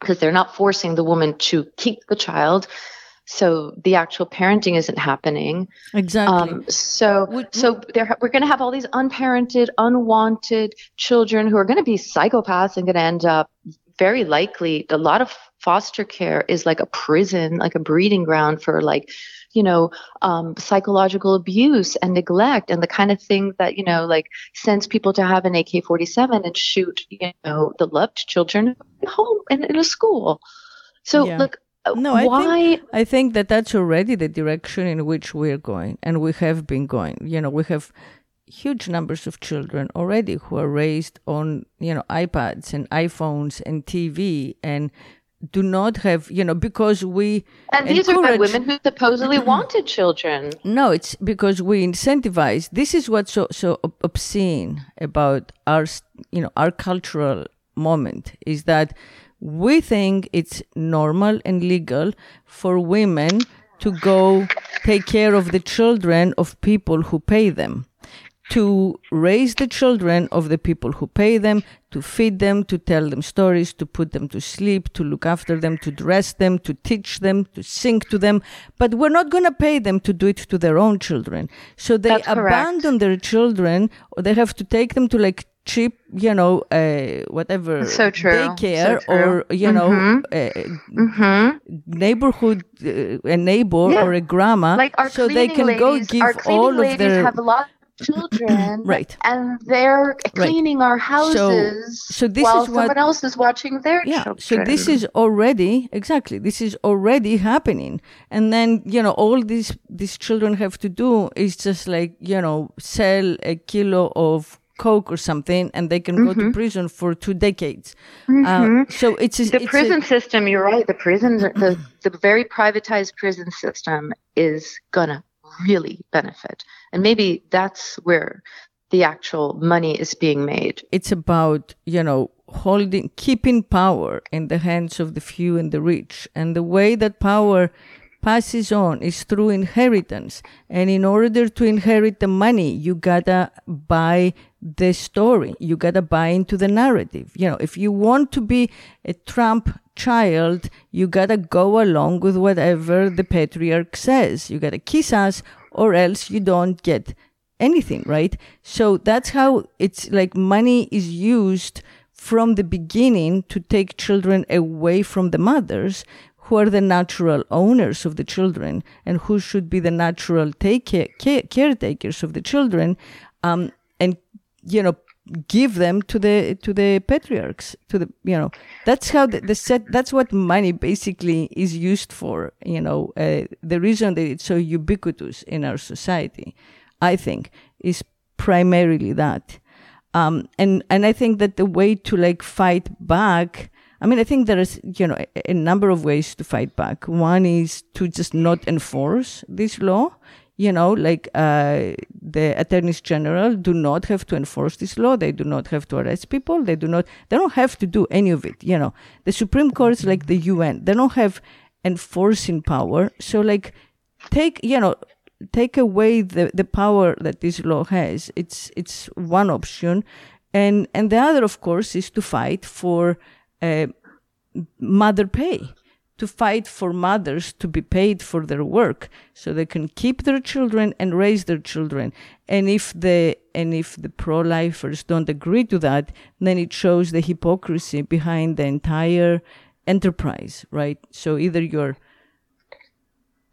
B: because they're not forcing the woman to keep the child so the actual parenting isn't happening.
C: Exactly. Um,
B: so so we're going to have all these unparented, unwanted children who are going to be psychopaths and going to end up very likely. A lot of foster care is like a prison, like a breeding ground for like you know um, psychological abuse and neglect and the kind of thing that you know like sends people to have an AK-47 and shoot you know the loved children home and in a school. So yeah. look, Uh, no, I
C: Why? think I think that that's already the direction in which we're going, and we have been going. You know, we have huge numbers of children already who are raised on you know iPads and iPhones and TV and do not have you know because we
B: and these are by women who supposedly wanted children
C: no it's because we incentivize this is what's so so obscene about our you know our cultural moment is that we think it's normal and legal for women to go take care of the children of people who pay them. to raise the children of the people who pay them, to feed them, to tell them stories, to put them to sleep, to look after them, to dress them, to teach them, to sing to them. But we're not going to pay them to do it to their own children. So they
B: That's
C: abandon
B: correct.
C: their children, or they have to take them to like cheap, you know, uh, whatever
B: so true.
C: daycare
B: so true.
C: or you know,
B: mm-hmm.
C: uh,
B: mm-hmm.
C: neighborhood, uh, a neighbor
B: Yeah.
C: or a grandma,
B: like our
C: so they can go give
B: our cleaning
C: all of their
B: have a lot of children
C: right.
B: and they're cleaning our houses
C: so this
B: while
C: is what-
B: someone else is watching their
C: Yeah.
B: children.
C: So this is already exactly this is already happening, and then you know all these these children have to do is just like you know sell a kilo of coke or something, and they can go to prison for two decades. Uh, so it's a,
B: the
C: it's a-
B: prison system you're right the prison the, the very privatized prison system is gonna really benefit. And maybe that's where the actual money is being made.
C: It's about you know holding keeping power in the hands of the few and the rich. And the way that power passes on is through inheritance. And in order to inherit the money you gotta buy the story. You gotta buy into the narrative. You know if you want to be a trump child you gotta go along with whatever the patriarch says. You gotta kiss us or else you don't get anything, right? So that's how it's like money is used from the beginning to take children away from the mothers who are the natural owners of the children and who should be the natural take care, care, caretakers of the children. Um, you know give them to the to the patriarchs to the you know that's how the, the set that's what money basically is used for you know uh, the reason that it's so ubiquitous in our society i think is primarily that. Um, and and i think that the way to like fight back i mean i think there is you know a, a number of ways to fight back. One is to just not enforce this law you know, like uh, the attorneys general do not have to enforce this law. They do not have to arrest people. They do not. They don't have to do any of it. You know, the Supreme Court is like the UN. They don't have enforcing power. So, like, take you know, take away the the power that this law has. It's it's one option, and and the other, of course, is to fight for uh, mother pay to fight for mothers to be paid for their work so they can keep their children and raise their children. And if the and if the pro-lifers don't agree to that then it shows the hypocrisy behind the entire enterprise right? So either you're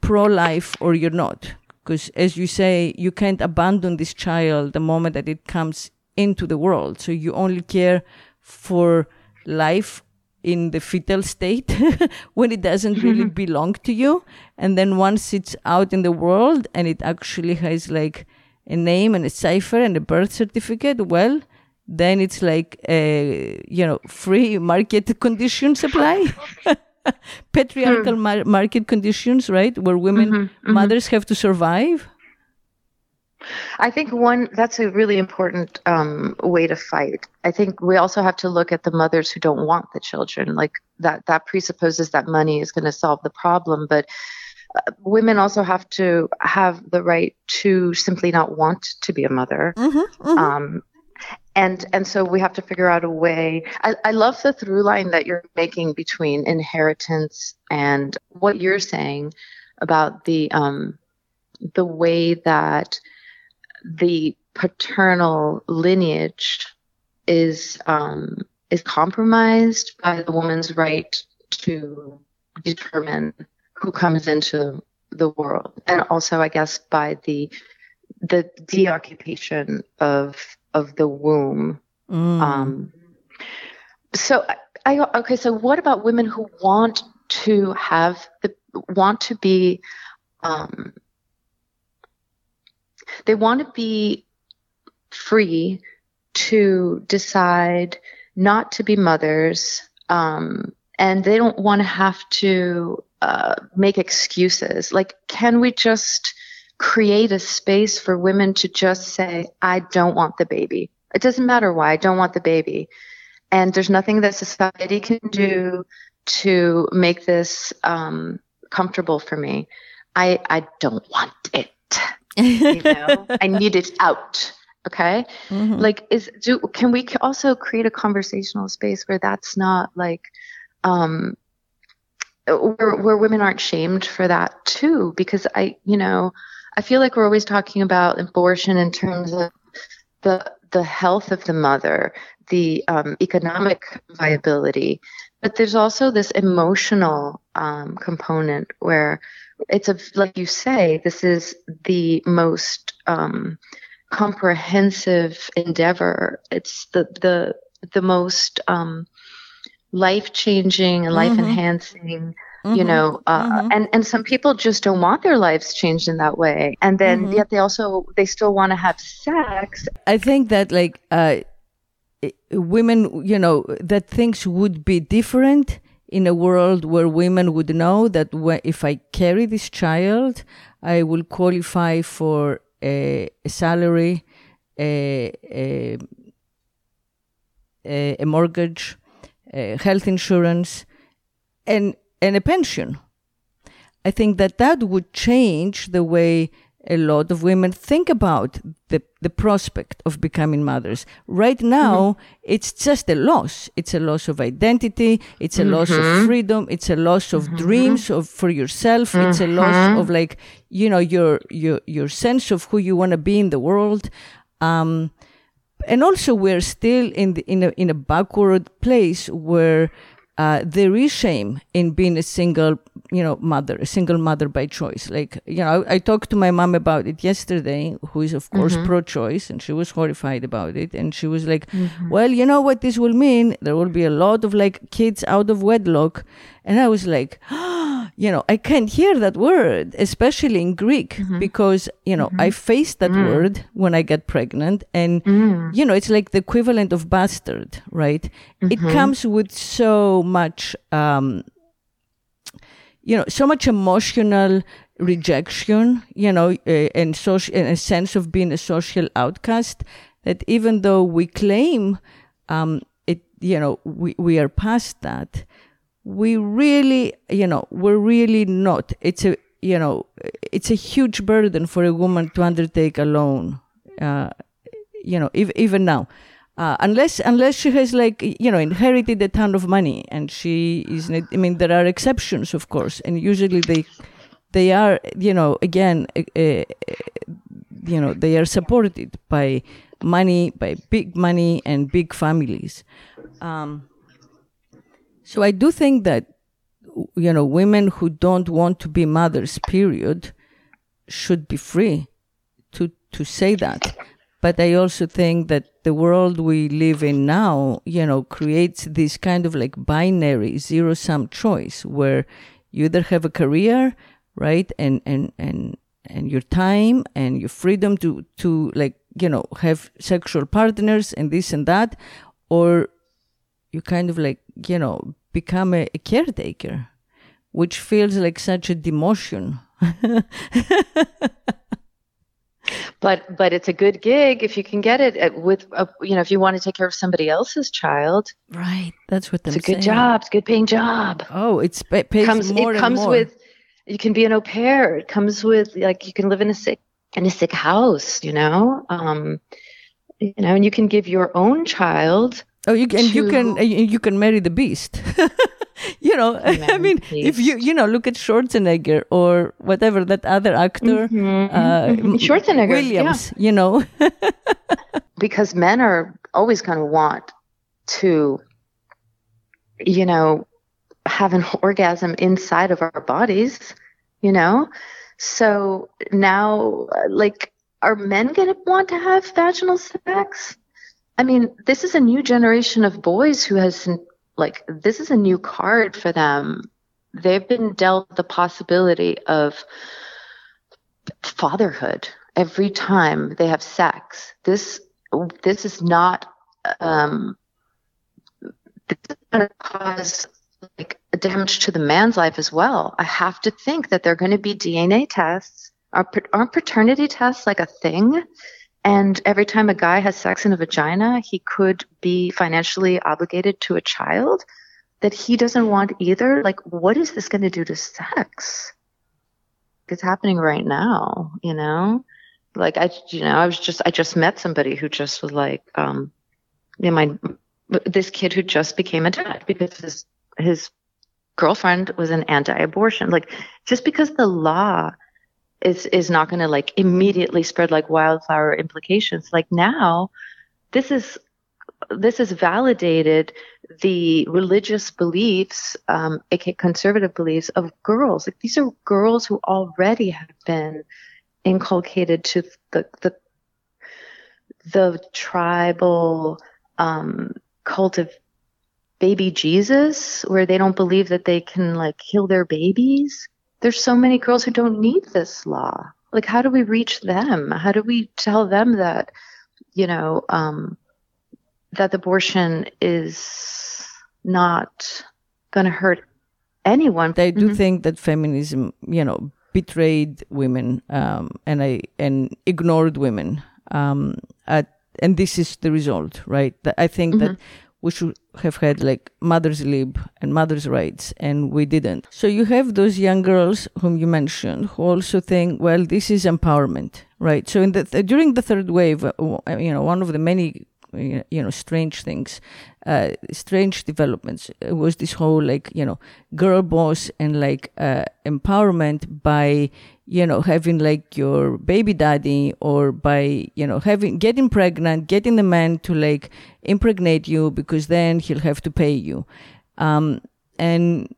C: pro-life or you're not. Because as you say you can't abandon this child the moment that it comes into the world. So you only care for life in the fetal state when it doesn't really mm-hmm. belong to you. And then once it's out in the world and it actually has like a name and a cipher and a birth certificate well then it's like a you know free market condition supply. Patriarchal hmm. mar- market conditions right? Where women
B: Mm-hmm, mm-hmm.
C: mothers have to survive
B: I think one that's a really important um, way to fight. I think we also have to look at the mothers who don't want the children. Like that, that presupposes that money is going to solve the problem. But uh, women also have to have the right to simply not want to be a mother. Um, and and so we have to figure out a way. I, I love the through line that you're making between inheritance and what you're saying about the um, the way that the paternal lineage is um, is compromised by the woman's right to determine who comes into the world, and also, I guess, by the the deoccupation of of the womb. Um, so, I, I okay. So, what about women who want to have the want to be um, they want to be free to decide not to be mothers um, and they don't want to have to uh, make excuses. Like can we just create a space for women to just say i don't want the baby. It doesn't matter why i don't want the baby. And there's nothing that society can do to make this um, comfortable for me. I i don't want it you know i need it out Okay. Mm-hmm. Like, is, do, can we also create a conversational space where that's not like, um, where, where women aren't shamed for that too? Because I, you know, I feel like we're always talking about abortion in terms of the the health of the mother, the um, economic viability, but there's also this emotional um, component where it's a like you say, this is the most um, comprehensive endeavor. It's the the the most um, life changing and life enhancing. Mm-hmm. you know uh, mm-hmm. and and some people just don't want their lives changed in that way and then mm-hmm. yet they also they still want to have sex
C: i think that like uh women you know that things would be different in a world where women would know that if i carry this child i will qualify for a, a salary a, a, a mortgage health insurance and and a pension. I think that that would change the way a lot of women think about the, the prospect of becoming mothers. Right now, mm-hmm. it's just a loss. It's a loss of identity. It's a mm-hmm. loss of mm-hmm. freedom. It's a loss of mm-hmm. dreams of for yourself. It's a loss mm-hmm. of like, you know, your, your, your sense of who you want to be in the world. Um, and also we're still in the, in a, in a backward place where uh, there is shame in being a single, you know, mother, a single mother by choice. Like, you know, I, I talked to my mom about it yesterday, who is of course mm-hmm. pro-choice, and she was horrified about it. And she was like, mm-hmm. "Well, you know what this will mean? There will be a lot of like kids out of wedlock." And I was like, you know, I can't hear that word, especially in Greek, mm-hmm. because, you know, mm-hmm. I faced that mm. word when I got pregnant. And, mm. you know, it's like the equivalent of bastard, right? Mm-hmm. It comes with so much, um, you know, so much emotional rejection, you know, uh, and, social, and a sense of being a social outcast that even though we claim, um, it, you know, we, we are past that we really, you know, we're really not. It's a, you know, it's a huge burden for a woman to undertake alone. Uh, you know, if, even now, uh, unless unless she has like you know inherited a ton of money and she is. I mean, there are exceptions, of course, and usually they they are, you know, again, uh, uh, you know, they are supported by money, by big money and big families. Um, so I do think that, you know, women who don't want to be mothers, period, should be free to, to say that. But I also think that the world we live in now, you know, creates this kind of like binary zero sum choice where you either have a career, right? And, and, and, and your time and your freedom to, to like, you know, have sexual partners and this and that, or you kind of like, you know, become a, a caretaker, which feels like such a demotion.
B: but but it's a good gig if you can get it uh, with a, uh, you know if you want to take care of somebody else's child.
C: Right. That's what
B: it's I'm a good job. It's a good paying job.
C: Oh it's it pays
B: comes,
C: more
B: it comes
C: more.
B: with you can be an au pair. It comes with like you can live in a sick in a sick house you know? Um you know and you can give your own child
C: Oh, you can, you can, you can marry the beast. you know, I mean, if you, you know, look at Schwarzenegger or whatever that other actor, mm-hmm. uh,
B: mm-hmm. Schwarzenegger,
C: Williams, yeah. you know,
B: because men are always going to want to, you know, have an orgasm inside of our bodies, you know, so now, like, are men going to want to have vaginal sex? I mean, this is a new generation of boys who has like this is a new card for them. They've been dealt the possibility of fatherhood every time they have sex. This this is not um, this is going to cause like damage to the man's life as well. I have to think that they're going to be DNA tests. Are, aren't paternity tests like a thing? And every time a guy has sex in a vagina, he could be financially obligated to a child that he doesn't want either. Like, what is this going to do to sex? It's happening right now, you know? like I, you know, I was just, I just met somebody who just was like, um, you know, my, this kid who just became a dad because his, his girlfriend was an anti-abortion. Like just because the law is, is not going to like immediately spread like wildfire implications. Like now this is, this has validated the religious beliefs, um, aka conservative beliefs of girls. Like these are girls who already have been inculcated to the the the tribal um, cult of baby Jesus, where they don't believe that they can like kill their babies. There's so many girls who don't need this law. Like, how do we reach them? How do we tell them that, you know, um, that abortion is not going to hurt anyone?
C: I do mm-hmm. think that feminism, you know, betrayed women um, and I and ignored women. Um, at, and this is the result, right? I think mm-hmm. that we should have had like mother's lib and mother's rights, and we didn't. So you have those young girls whom you mentioned who also think, well, this is empowerment, right? So in the th- during the third wave, uh, you know, one of the many you know strange things uh, strange developments. It was this whole like you know girl boss and like uh, empowerment by you know having like your baby daddy or by you know having getting pregnant getting the man to like impregnate you because then he'll have to pay you. Um, and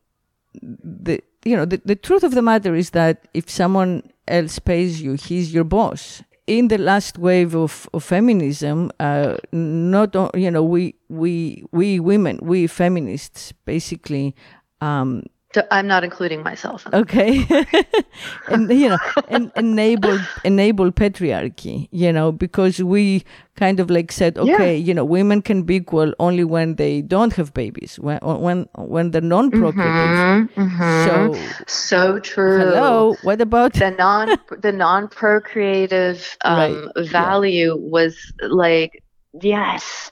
C: the you know the, the truth of the matter is that if someone else pays you he's your boss in the last wave of, of feminism, uh, not you know we we we women we feminists basically um,
B: I'm not including myself.
C: In okay, and you know, en- enable enable patriarchy. You know, because we kind of like said, okay, yeah. you know, women can be equal only when they don't have babies, when when when they're non-procreative. Mm-hmm,
B: mm-hmm. So so true.
C: Hello, what about
B: the non the non-procreative um, right. value yeah. was like yes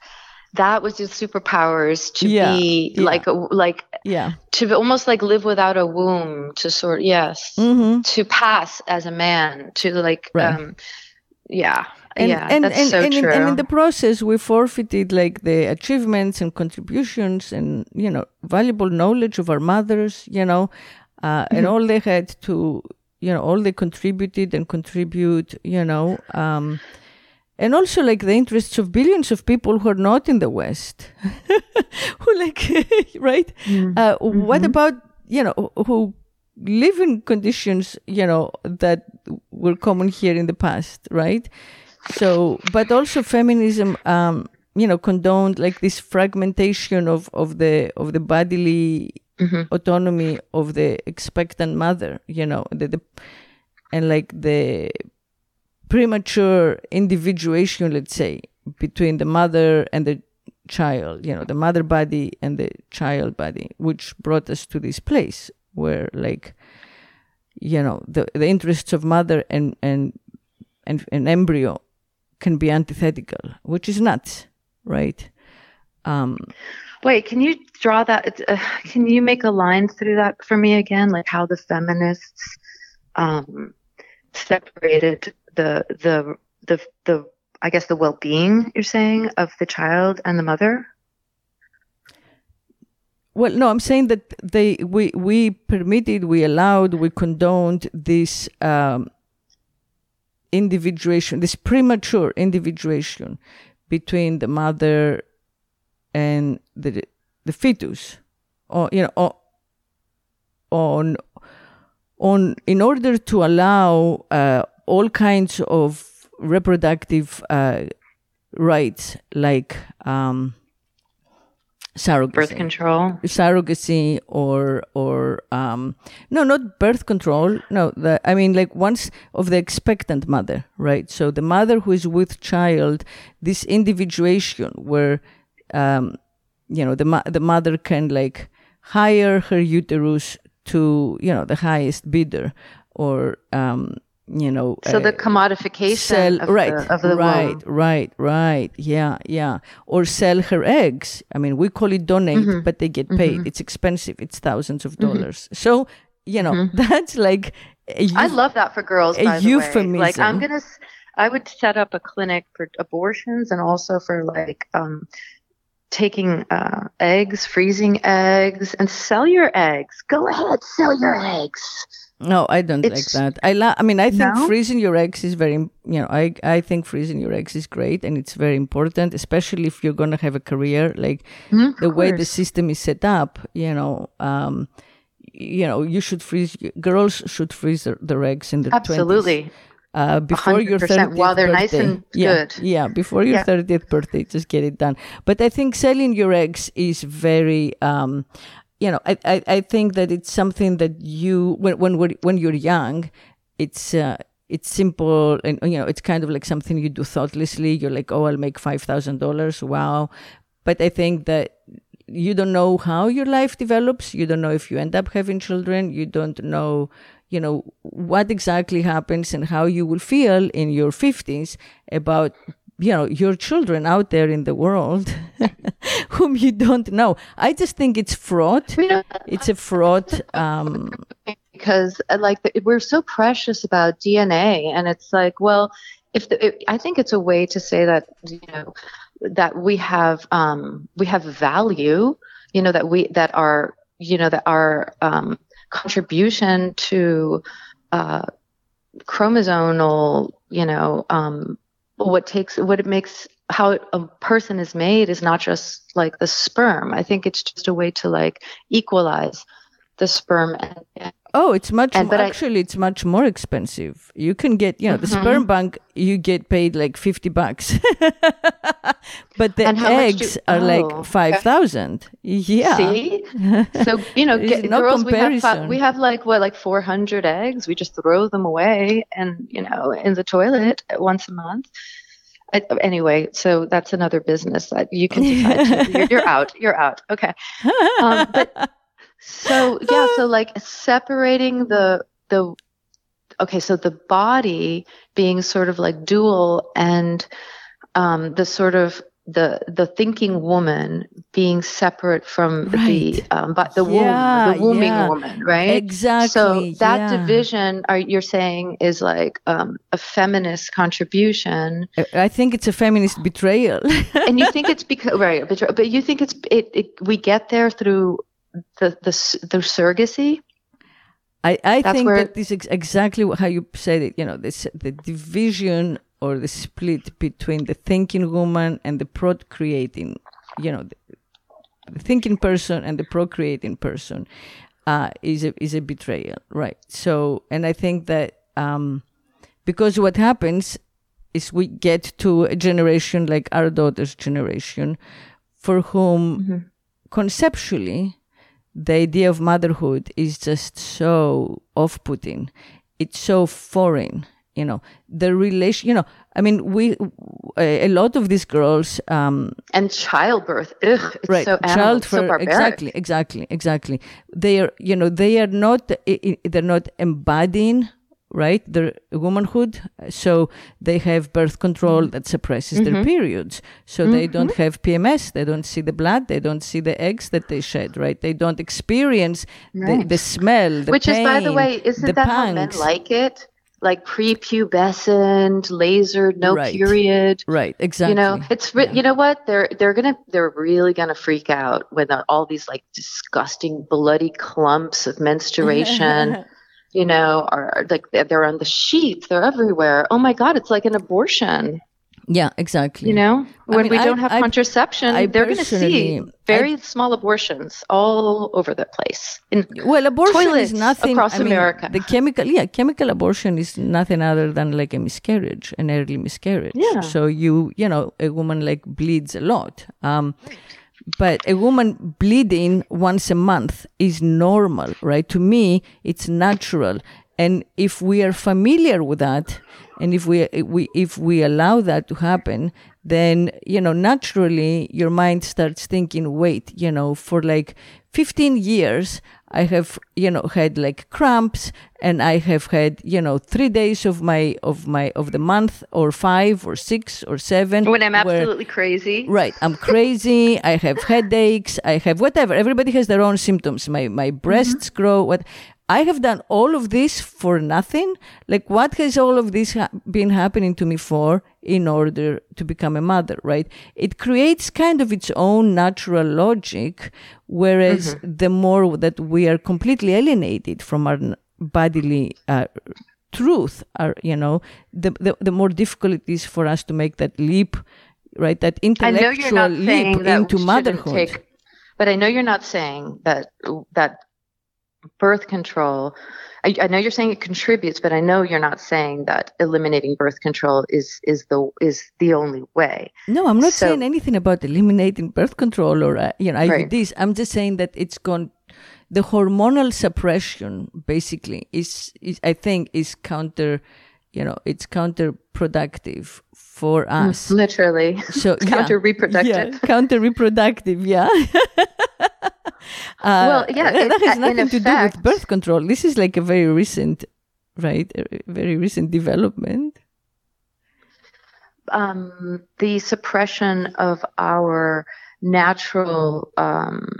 B: that was just superpowers to yeah, be yeah. like like
C: yeah
B: to almost like live without a womb to sort yes
C: mm-hmm.
B: to pass as a man to like right. um yeah
C: and,
B: yeah,
C: and,
B: that's
C: and,
B: so
C: and,
B: true.
C: and in the process, we forfeited like the achievements and contributions and, you know, valuable knowledge of our mothers, you know, uh, mm-hmm. and all they had to, you know, all they contributed and contribute, you know, um, and also like the interests of billions of people who are not in the West, who like right. Mm-hmm. Uh, what mm-hmm. about you know who live in conditions you know that were common here in the past, right? So, but also feminism, um, you know, condoned like this fragmentation of of the of the bodily mm-hmm. autonomy of the expectant mother, you know, the, the and like the premature individuation, let's say, between the mother and the child, you know, the mother body and the child body, which brought us to this place where, like, you know, the, the interests of mother and, and, and, and embryo can be antithetical, which is nuts, right? Um,
B: Wait, can you draw that? Uh, can you make a line through that for me again? Like how the feminists um, separated the the the the I guess the well-being you're saying of the child and the mother?
C: Well, no, I'm saying that they we we permitted, we allowed, we condoned this um, individuation, this premature individuation between the mother and the the fetus, or you know, on on in order to allow uh, all kinds of reproductive uh, rights like um, surrogacy,
B: birth control,
C: surrogacy, or or um, no, not birth control. No, the, I mean like once of the expectant mother, right? So the mother who is with child, this individuation where um, you know the the mother can like hire her uterus to you know the highest bidder or um, you know
B: so uh, the commodification sell, of
C: right
B: the, of the
C: right
B: womb.
C: right right yeah yeah or sell her eggs i mean we call it donate mm-hmm. but they get paid mm-hmm. it's expensive it's thousands of mm-hmm. dollars mm-hmm. so you know mm-hmm. that's like
B: I love that for girls. A
C: euphemism.
B: Like I'm gonna, I would set up a clinic for abortions and also for like um, taking uh, eggs, freezing eggs, and sell your eggs. Go ahead, sell your eggs.
C: No, I don't it's, like that. I la- I mean, I think no? freezing your eggs is very, you know, I I think freezing your eggs is great and it's very important, especially if you're going to have a career. Like mm, the way the system is set up, you know, um, you know, you should freeze. Girls should freeze their, their eggs in the
B: absolutely.
C: 20s uh, before your 30th
B: while they're
C: birthday.
B: nice and
C: yeah,
B: good.
C: Yeah, before your yeah. 30th birthday, just get it done. But I think selling your eggs is very, um, you know, I, I, I, think that it's something that you, when, when, when you're young, it's, uh, it's simple and you know it's kind of like something you do thoughtlessly. You're like oh i'll make $5000 wow. But i think that you don't know how your life develops. You don't know if you end up having children. You don't know you know, what exactly happens and how you will feel in your 50s about you know your children out there in the world whom you don't know. I just think it's fraught it's a fraught um,
B: because uh, like we're so precious about dna and it's like well if the, it, i think it's a way to say that you know that we have um, we have value you know that we that our you know that our um, contribution to uh, chromosomal, you know, um, what takes what it makes how a person is made is not just like the sperm. I think it's just a way to like equalize the sperm and,
C: Oh, it's much and, more, actually I, it's much more expensive. You can get, you know, mm-hmm. the sperm bank you get paid like 50 bucks. but the eggs do, are oh, like 5000. Yeah.
B: See? So, you know, get, girls we have we have like what like 400 eggs. We just throw them away and, you know, in the toilet once a month. Anyway, so that's another business that you can decide. you're, you're, out. You're out. Okay. Um, but so yeah, so like separating the the okay, so the body being sort of like dual and um, the sort of the the thinking woman being separate from right. the um, but the yeah, womb the wombing yeah. woman right
C: exactly
B: so that
C: yeah.
B: division are you're saying is like um, a feminist contribution
C: i think it's a feminist betrayal
B: and you think it's because right betrayal but you think it's it, it we get there through the the, the surrogacy.
C: I, I think that this is exactly how you said it. You know, this the division or the split between the thinking woman and the procreating. You know, the, the thinking person and the procreating person uh, is a is a betrayal, right? So, and I think that um, because what happens is we get to a generation like our daughter's generation, for whom mm-hmm. conceptually the idea of motherhood is just so off-putting. It's so foreign. You know the relation. You know, I mean, we a, lot of these girls um,
B: and childbirth. Ugh, right, so child for so
C: exactly, exactly, exactly. They are, you know, they are not. They're not embodying right? Their womanhood. So they have birth control that suppresses mm-hmm. their periods. So mm-hmm. they don't have PMS. They don't see the blood. They don't see the eggs that they shed, right? They don't experience right. the, the, smell, the
B: Which
C: pain,
B: is, by the way, isn't
C: the
B: that pangs. how men like it? Like prepubescent, lasered, no
C: right.
B: period.
C: Right, exactly.
B: You know, it's yeah. you know what they're they're gonna they're really gonna freak out with all these like disgusting bloody clumps of menstruation you know, are like they're on the sheets, they're everywhere. Oh my God, it's like an abortion.
C: Yeah, exactly.
B: You know, when I mean, we don't have I, contraception, I they're going to see very small abortions all over the place. In
C: well, abortion is nothing
B: across America.
C: the chemical, yeah, chemical abortion is nothing other than like a miscarriage, an early miscarriage.
B: Yeah.
C: So you, you know, a woman like bleeds a lot. Um, but a woman bleeding once a month is normal, right? To me, it's natural. And if we are familiar with that, and if we, we if we allow that to happen, then you know naturally your mind starts thinking, wait, you know, for like 15 years I have, you know, had like cramps and I have had, you know, three days of my, of my, of the month or five or six or seven.
B: When I'm absolutely crazy.
C: Right. I'm crazy. I have headaches. I have whatever. Everybody has their own symptoms. My, my breasts mm-hmm. grow. What I have done all of this for nothing. Like, what has all of this ha- been happening to me for in order to become a mother, right? It creates kind of its own natural logic, whereas mm-hmm. the more that we are completely alienated from our bodily uh, truth, are you know, the, the the more difficult it is for us to make that leap, right? That intellectual leap into motherhood. Take,
B: but I know you're not saying that that birth control. I, I, know you're saying it contributes but i know you're not saying that eliminating birth control is is the is the only way.
C: No i'm not so, saying anything about eliminating birth control or uh, you know IUDs. Right. i'm just saying that it's gone the hormonal suppression basically is, is i think is counter you know it's counterproductive for mm, us.
B: literally. So counter reproductive
C: yeah, counter reproductive yeah
B: well, yeah,
C: it, that has uh, nothing to do with birth control. This is like a very recent, right? A very recent development.
B: Um, the suppression of our natural, um,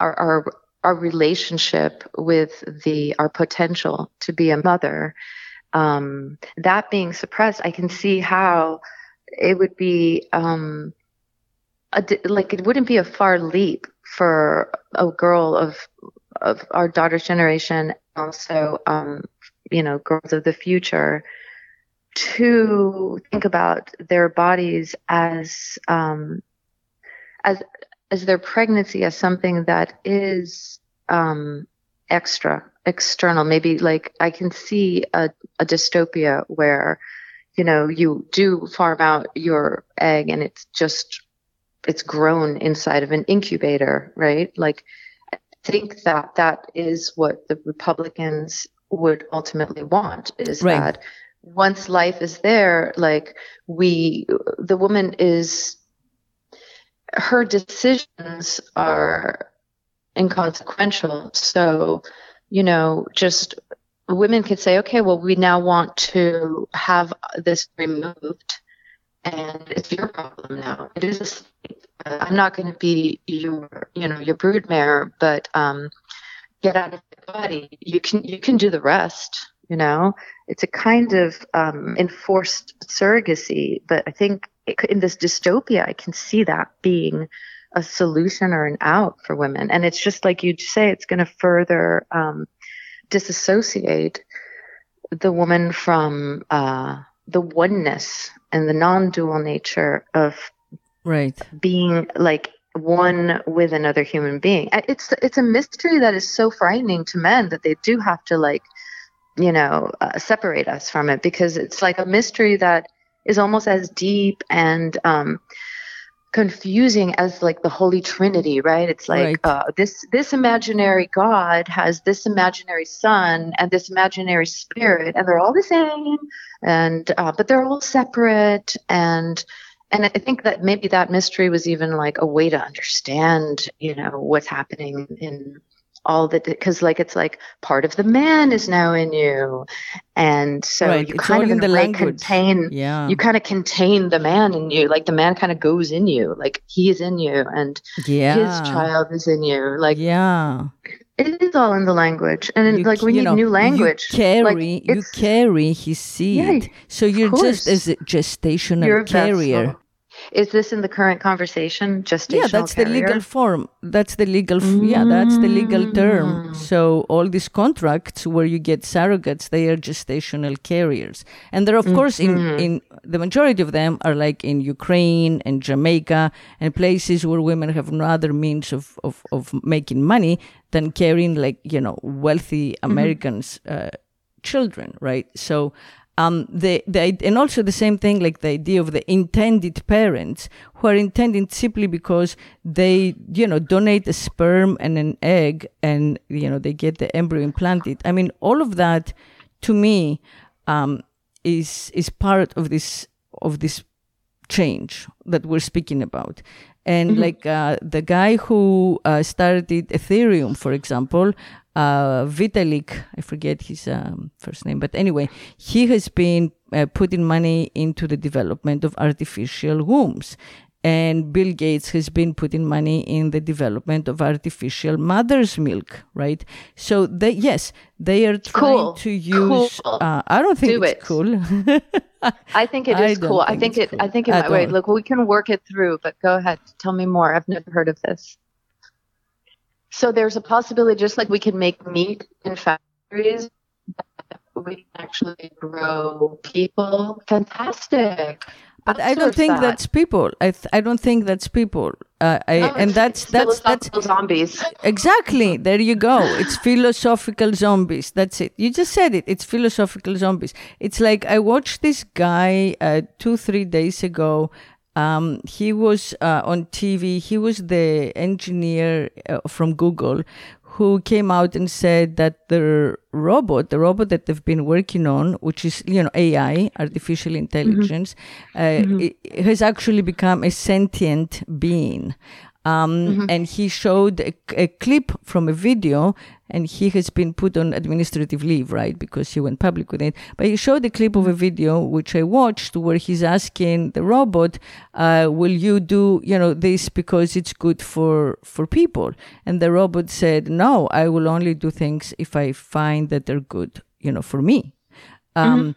B: our, our our relationship with the our potential to be a mother, um, that being suppressed, I can see how it would be um, a, like it wouldn't be a far leap for a girl of of our daughter's generation, also um, you know girls of the future, to think about their bodies as um, as as their pregnancy as something that is um, extra, external. Maybe like I can see a, a dystopia where you know you do farm out your egg and it's just it's grown inside of an incubator, right? Like, I think that that is what the Republicans would ultimately want is right. that once life is there, like we, the woman is, her decisions are inconsequential. So, you know, just women could say, okay, well, we now want to have this removed and it's your problem now. It is. A, I'm not going to be your, you know, your broodmare, but um, get out of the body. You can you can do the rest. You know, it's a kind of um, enforced surrogacy, but I think it, in this dystopia, I can see that being a solution or an out for women. And it's just like you say, it's going to further um, disassociate the woman from uh, the oneness and the non-dual nature of
C: right.
B: being like one with another human being. It's it's a mystery that is so frightening to men that they do have to like you know uh, separate us from it because it's like a mystery that is almost as deep and um confusing as like the holy trinity right? It's like right. uh, this this imaginary god has this imaginary son and this imaginary spirit and they're all the same and uh, but they're all separate and and i think that maybe that mystery was even like a way to understand you know what's happening in all the because like it's like part of the man is now in you. And so right. you it's kind of in the way contain yeah. you kind of contain the man in you like the man kind of goes in you like he is in you and yeah. his child is in you like
C: yeah
B: it is all in the language. And you, like we need know, new language.
C: You carry like, you carry his seed. yeah, so you're just as a gestational carrier.
B: Is this in the current conversation? Gestational
C: yeah, that's
B: carrier?
C: the legal form. That's the legal. Mm. Yeah, that's the legal term. So all these contracts where you get surrogates, they are gestational carriers, and they're of mm-hmm. course in in the majority of them are like in Ukraine and Jamaica and places where women have no other means of of, of making money than carrying like you know wealthy mm-hmm. Americans' mm-hmm. uh, children, right? So um, the, the, and also the same thing, like the idea of the intended parents who are intended simply because they, you know, donate a sperm and an egg and, you know, they get the embryo implanted. I mean, all of that to me, um, is, is part of this, of this change that we're speaking about. And mm-hmm. like uh, the guy who uh, started Ethereum, for example, uh, Vitalik, I forget his um, first name, but anyway, he has been uh, putting money into the development of artificial wombs. And Bill Gates has been putting money in the development of artificial mother's milk, right? So they, yes, they are trying
B: cool.
C: to use.
B: Cool.
C: Uh, I don't think
B: Do
C: it's
B: it.
C: cool.
B: I think it is
C: I
B: cool. I
C: think
B: think it.
C: cool
B: I think it
C: at
B: might. Wait,
C: all.
B: look, we can work it through. But go ahead, tell me more. I've never heard of this. So there's a possibility, just like we can make meat in factories, we can actually grow people. Fantastic.
C: But I don't think
B: that.
C: that's people. I th- I don't think that's people. Uh, I,
B: No,
C: and that's that's that's
B: zombies.
C: exactly there you go. It's philosophical zombies. That's it. You just said it. It's philosophical zombies. It's like I watched this guy uh, two three days ago. Um, he was uh, on TV. He was the engineer uh, from Google who came out and said that the robot, the robot that they've been working on, which is you know AI, artificial intelligence, uh, it, it has actually become a sentient being. Um, And he showed a, a clip from a video, and he has been put on administrative leave, right? Because he went public with it. But he showed a clip of a video which I watched, where he's asking the robot, uh, "Will you do, you know, this because it's good for for people?" And the robot said, "No, I will only do things if I find that they're good, you know, for me." Um,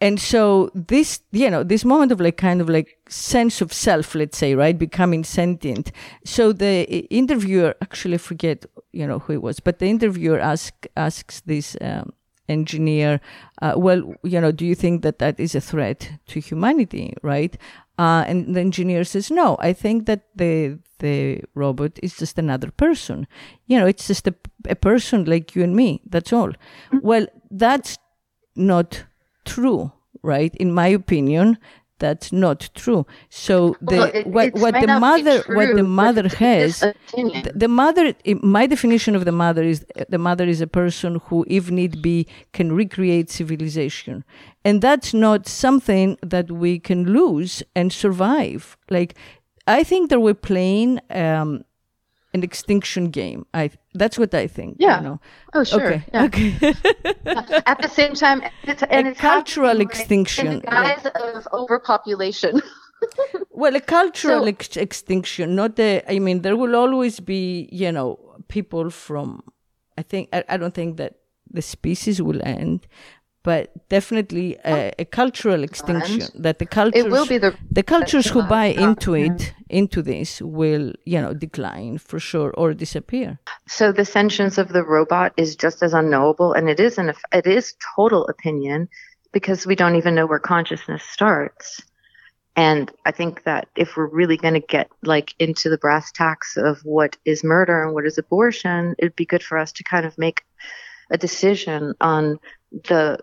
C: And so this, you know, this moment of like kind of like sense of self, let's say, right, becoming sentient. So the interviewer, actually, forget, you know, who it was, but the interviewer ask, asks this um, engineer, uh, well, you know, do you think that that is a threat to humanity, right? Uh, and the engineer says, no, I think that the the robot is just another person. You know, it's just a, a person like you and me. That's all. Well, that's not true, right? In my opinion, that's not true. So the
B: Well, it-
C: what what the mother what the mother has the, the mother my definition of the mother is the mother is a person who if need be can recreate civilization and that's not something that we can lose and survive like i think that we're playing um an extinction game i that's what i think you
B: Yeah.
C: know.
B: Oh, sure.
C: okay
B: yeah.
C: okay uh,
B: At the same time, it's, and
C: A
B: it's
C: cultural extinction,
B: in the guise of overpopulation.
C: Well, a cultural
B: So-
C: ex- extinction, not a. I mean, there will always be, you know, people from. I think I, I don't think that the species will end, but definitely a, oh. a cultural extinction. That the cultures,
B: will be the-
C: the cultures who buy into it, into this, will you know decline for sure or disappear.
B: So the sentience of the robot is just as unknowable, and it is an it is total opinion because we don't even know where consciousness starts. And I think that if we're really going to get like into the brass tacks of what is murder and what is abortion, it'd be good for us to kind of make a decision on the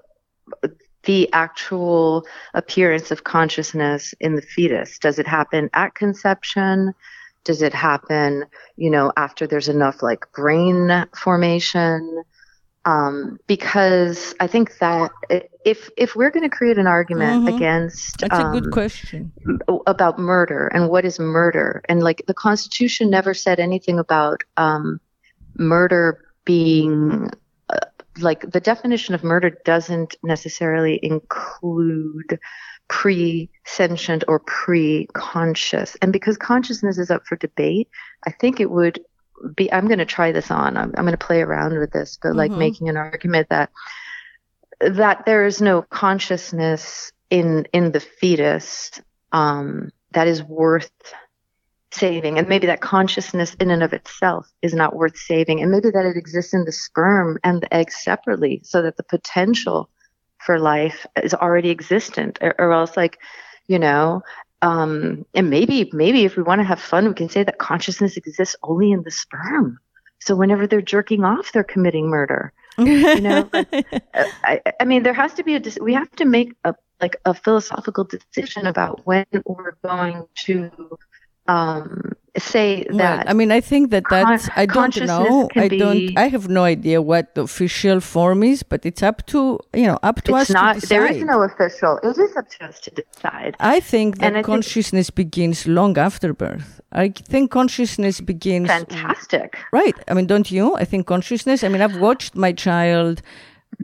B: the actual appearance of consciousness in the fetus. Does it happen at conception? Does it happen, you know, after there's enough like brain formation? Um, because I think that if if we're going to create an argument
C: Mhm.
B: against
C: That's a
B: um,
C: good question.
B: about murder and what is murder and like the constitution never said anything about um, murder being like the definition of murder doesn't necessarily include pre-sentient or pre-conscious and because consciousness is up for debate i think it would be i'm going to try this on i'm, I'm going to play around with this but like
C: Mhm.
B: making an argument that that there is no consciousness in in the fetus um, that is worth saving, and maybe that consciousness in and of itself is not worth saving, and maybe that it exists in the sperm and the egg separately, so that the potential for life is already existent, or, or else like you know. Um, and maybe, maybe if we want to have fun, we can say that consciousness exists only in the sperm. So whenever they're jerking off, they're committing murder you know but, I, I mean there has to be a we have to make a like a philosophical decision about when we're going to um say that
C: I mean, I think that that's. I don't know. I don't.
B: be-
C: I have no idea what the official form is, but it's up to you know up to us
B: not
C: to decide.
B: there is no official it is up to us to decide
C: I think that
B: I think-
C: consciousness begins long after birth. I think consciousness begins
B: fantastic
C: right. I mean, don't you? I think consciousness. I mean, I've watched my child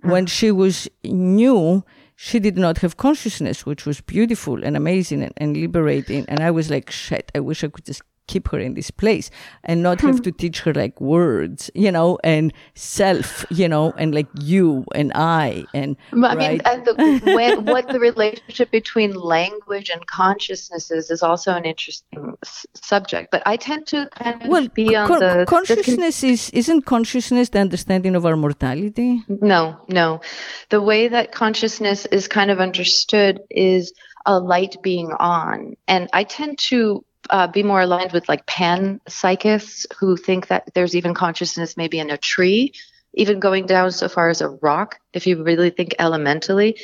C: when she was new. She did not have consciousness, which was beautiful and amazing and, and liberating. And I was like, shit, I wish I could just keep her in this place and not have hmm. to teach her like words, you know, and self, you know, and like you and I and
B: I right? mean, and the, when, what the relationship between language and consciousness is is also an interesting s- subject. But I tend to kind of well, be on con- the
C: consciousness the is isn't consciousness the understanding of our mortality?
B: No, no. The way that consciousness is kind of understood is a light being on, and I tend to uh, be more aligned with like pan psychists who think that there's even consciousness maybe in a tree, even going down so far as a rock, if you really think elementally.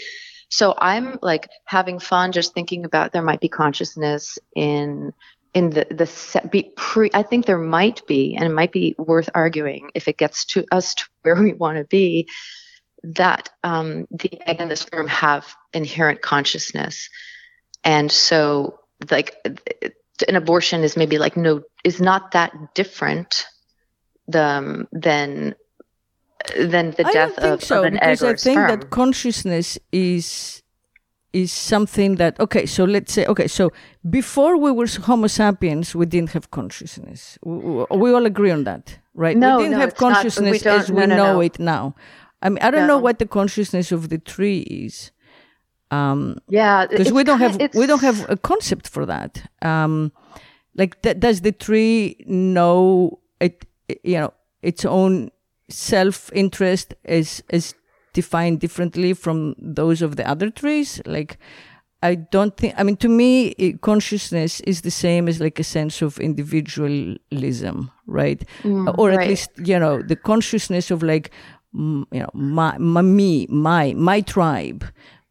B: So I'm like having fun just thinking about there might be consciousness in in the the set, be pre I think there might be and it might be worth arguing if it gets to us to where we want to be that um, the egg and the sperm have inherent consciousness and so like an abortion is maybe like no is not that different the, um, than than the death of,
C: so,
B: of an egg or
C: I think
B: sperm.
C: that consciousness is is something that okay so let's say okay so before we were homo sapiens we didn't have consciousness. We, we all agree on that right?
B: No,
C: we didn't
B: no,
C: have consciousness
B: not, we
C: as we
B: no,
C: know it now. I mean i don't know what the consciousness of the tree is
B: um, yeah,
C: because we don't have we don't have a concept for that. Um, like, th- does the tree know it? You know, its own self interest is is defined differently from those of the other trees. Like, I don't think. I mean, to me, it, consciousness is the same as like a sense of individualism, right? Mm, or at
B: right.
C: least you know the consciousness of like you know my, my me my my tribe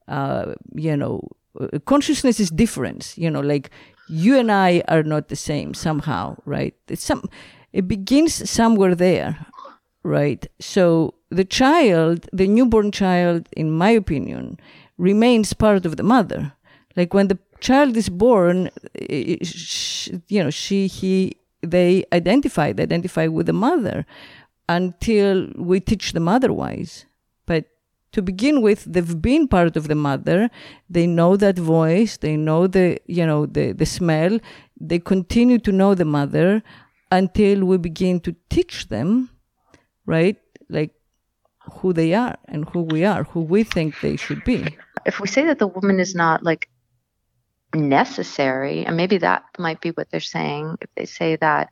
C: uh, you know, uh, consciousness is different. You know, like you and I are not the same somehow, right? It's some, it begins somewhere there, right? So the child, the newborn child, in my opinion, remains part of the mother. Like when the child is born, you know, she, he, they identify, they identify with the mother until we teach them otherwise. To begin with, they've been part of the mother. They know that voice. They know the, you know, the, the smell. They continue to know the mother until we begin to teach them, right? Like who they are and who we are, who we think they should be.
B: If we say that the woman is not like necessary, and maybe that might be what they're saying, if they say that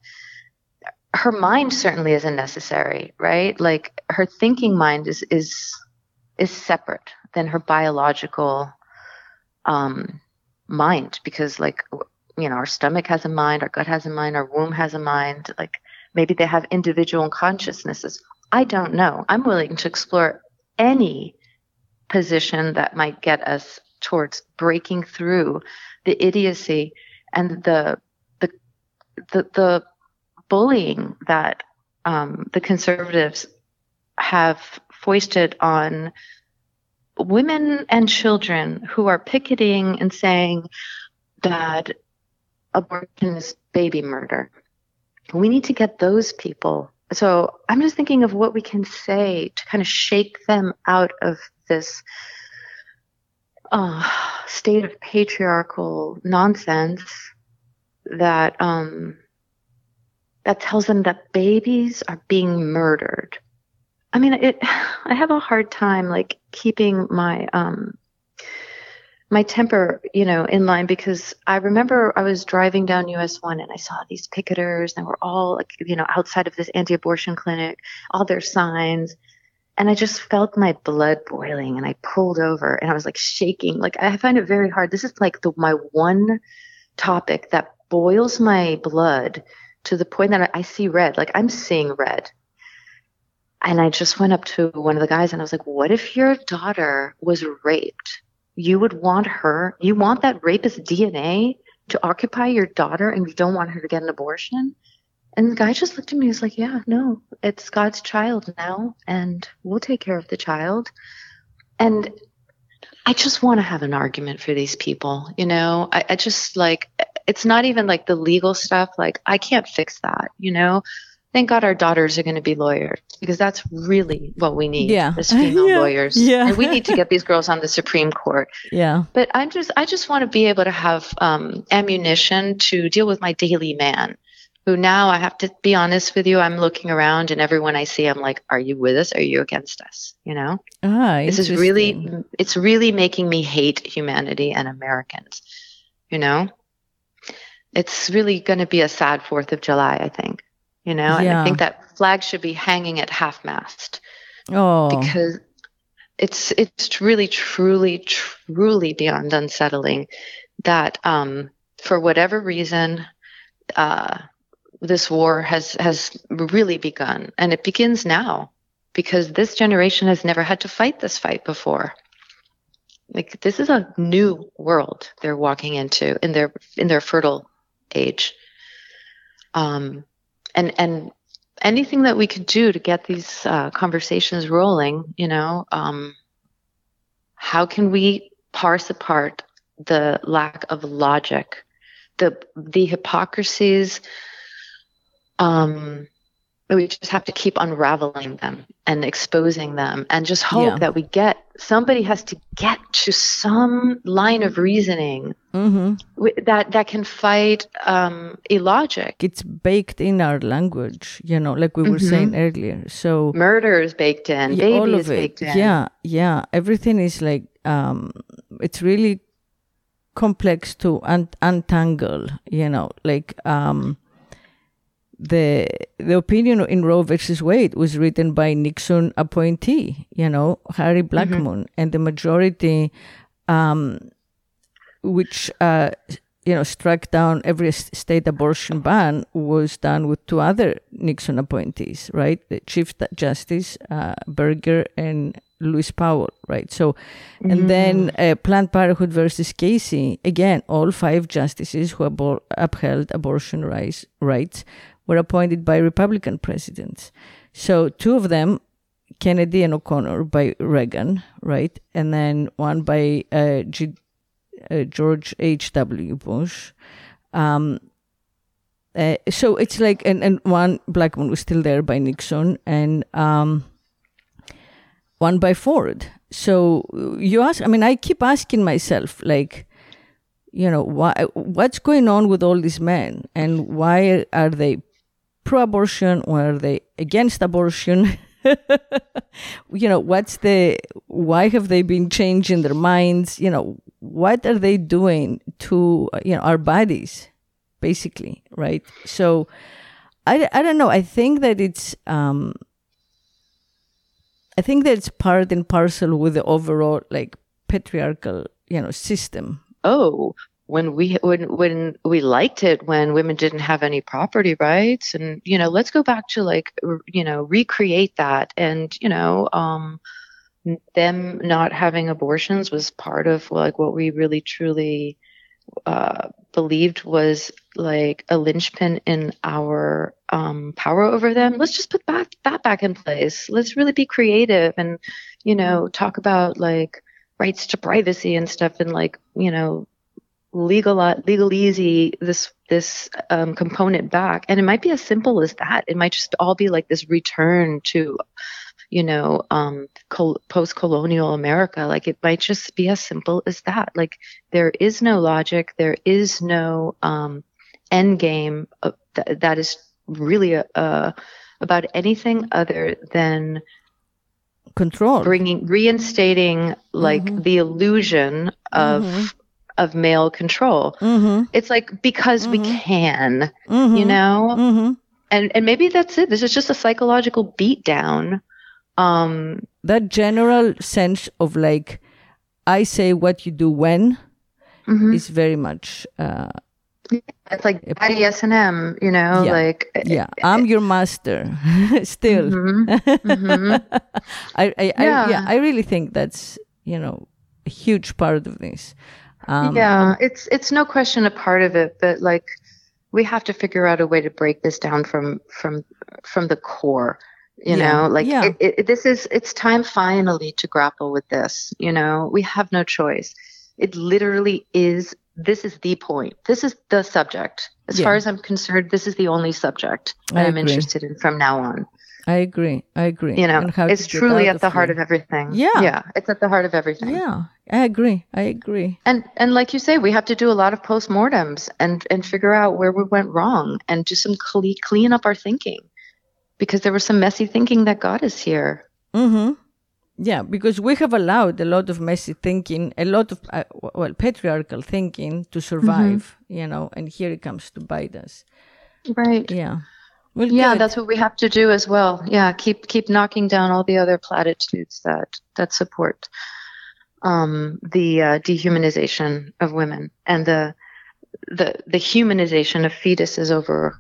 B: her mind certainly isn't necessary, right? Like her thinking mind is is is separate than her biological um, mind because like you know our stomach has a mind our gut has a mind our womb has a mind like maybe they have individual consciousnesses. I don't know. I'm willing to explore any position that might get us towards breaking through the idiocy and the the the, the bullying that um, the conservatives have foisted on women and children who are picketing and saying that abortion is baby murder. We need to get those people. So I'm just thinking of what we can say to kind of shake them out of this uh, state of patriarchal nonsense that um, that tells them that babies are being murdered I mean, it. I have a hard time like keeping my um my temper, you know, in line because I remember I was driving down US one and I saw these picketers and they were all like, you know, outside of this anti-abortion clinic, all their signs. And I just felt my blood boiling and I pulled over and I was like shaking. Like I find it very hard. This is like the my one topic that boils my blood to the point that I, I see red. Like I'm seeing red and I just went up to one of the guys and I was like, what if your daughter was raped? You would want her, you want that rapist DNA to occupy your daughter and you don't want her to get an abortion? And the guy just looked at me and was like, yeah, no, it's God's child now and we'll take care of the child. And I just want to have an argument for these people. You know, I, I just like, it's not even like the legal stuff. Like, I can't fix that, you know? Thank God our daughters are going to be lawyers because that's really what we need yeah. as female yeah. lawyers. Yeah. And we need to get these girls on the Supreme Court.
C: Yeah.
B: But I'm just, I just want to be able to have um, ammunition to deal with my daily man who now I have to be honest with you, I'm looking around and everyone I see, I'm like, are you with us? Are you against us? You know?
C: Ah,
B: this is really, it's really making me hate humanity and Americans. You know? It's really going to be a sad 4th of July, I think. You know? Yeah. And I think that flag should be hanging at half mast.
C: Oh.
B: Because it's, it's really, truly, truly beyond unsettling that, um, for whatever reason, uh, this war has has really begun, and it begins now because this generation has never had to fight this fight before. Like this is a new world they're walking into in their in their fertile age. Um, and and anything that we could do to get these uh, conversations rolling, you know, um, how can we parse apart the lack of logic, the the hypocrisies, um, we just have to keep unraveling them and exposing them and just hope yeah. that we get somebody has to get to some line of reasoning mm-hmm. that that can fight um, illogic
C: it's baked in our language you know like we were mm-hmm. saying earlier so
B: murder is baked in yeah, baby all of is it. baked in
C: yeah yeah everything is like um, it's really complex to un- untangle you know like um, the the opinion in Roe versus Wade was written by Nixon appointee, you know, Harry. Blackmun, mm-hmm. and the majority, um, which uh, you know struck down every state abortion ban, was done with two other Nixon appointees, right? The Chief Justice uh, Burger and Louis Powell, right? So, and mm. then uh, Planned Parenthood versus Casey, again, all five justices who abor- upheld abortion rights, rights were appointed by Republican presidents. So two of them, Kennedy and O'Connor by Reagan, right? And then one by uh, G- uh, George H.W. Bush. Um, uh, so it's like, and, and one Blackmun was still there by Nixon, and um, one by Ford. So you ask, I mean, I keep asking myself, like, you know, why, what's going on with all these men, and why are they pro-abortion or are they against abortion? you know, what's the why have they been changing their minds? You know, what are they doing to you know our bodies, basically, right? So, I I don't know. I think that it's um. I think that it's part and parcel with the overall like patriarchal, you know, system.
B: Oh, when we when when we liked it when women didn't have any property rights and you know let's go back to like you know recreate that and you know um them not having abortions was part of like what we really truly uh, believed was like a linchpin in our um, power over them. Let's just put back that back in place. Let's really be creative and you know talk about like rights to privacy and stuff and like you know legal legalize this this um, component back. And it might be as simple as that. It might just all be like this return to you know um, col- post-colonial america. Like it might just be as simple as that. Like there is no logic. There is no um, end game th- that is really a, a, about anything other than
C: control.
B: bringing reinstating like mm-hmm. the illusion of mm-hmm of male control. Mm-hmm. It's like because mm-hmm. we can, mm-hmm. you know? Mm-hmm. And and maybe that's it. This is just a psychological beatdown. Um
C: that general sense of like I say what you do when mm-hmm. is very much uh
B: it's like daddy S and M, you know,
C: yeah.
B: like
C: yeah, I'm your master, still. Mm-hmm. Mm-hmm. I, I, yeah. I, yeah, I really think that's you know a huge part of this.
B: Um, yeah, it's it's no question a part of it, but like we have to figure out a way to break this down from from from the core. You yeah, know, like yeah. it, it, this is it's time finally to grapple with this. You know, we have no choice. It literally is this is the point. This is the subject. As yeah. far as I'm concerned, this is the only subject that I'm interested in from now on.
C: I agree. I agree.
B: You know, it's truly at the heart of everything.
C: Yeah.
B: Yeah. It's at the heart of everything.
C: Yeah. I agree. I agree.
B: And and like you say, we have to do a lot of postmortems and and figure out where we went wrong and do some clean clean up our thinking. Because there was some messy thinking that got us here.
C: Mm-hmm. Yeah, because we have allowed a lot of messy thinking, a lot of uh, well patriarchal thinking to survive, mm-hmm. you know, and here it comes to bite us.
B: Right.
C: Yeah.
B: Well, yeah, good. that's what we have to do as well. Yeah, keep keep knocking down all the other platitudes that that support um, the uh, dehumanization of women and the the the humanization of fetuses over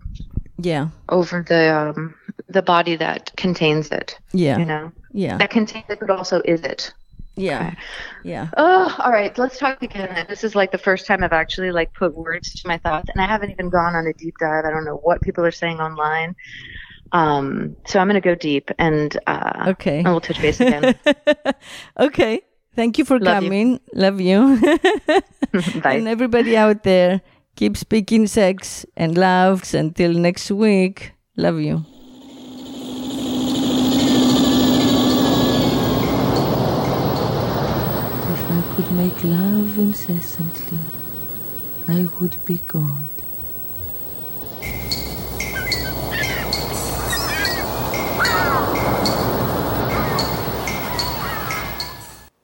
C: yeah
B: over the um, the body that contains it.
C: Yeah,
B: you know,
C: yeah,
B: that contains it, but also is it.
C: Yeah. Okay. Yeah.
B: Oh, all right. Let's talk again. This is like the first time I've actually like put words to my thoughts, and I haven't even gone on a deep dive. I don't know what people are saying online. Um, so I'm going to go deep and uh,
C: okay,
B: and we'll touch base again.
C: okay. Thank you for Love coming. You. Love you.
B: Bye.
C: And everybody out there, keep speaking sex and loves. Until next week. Love you. make love incessantly, I would be God.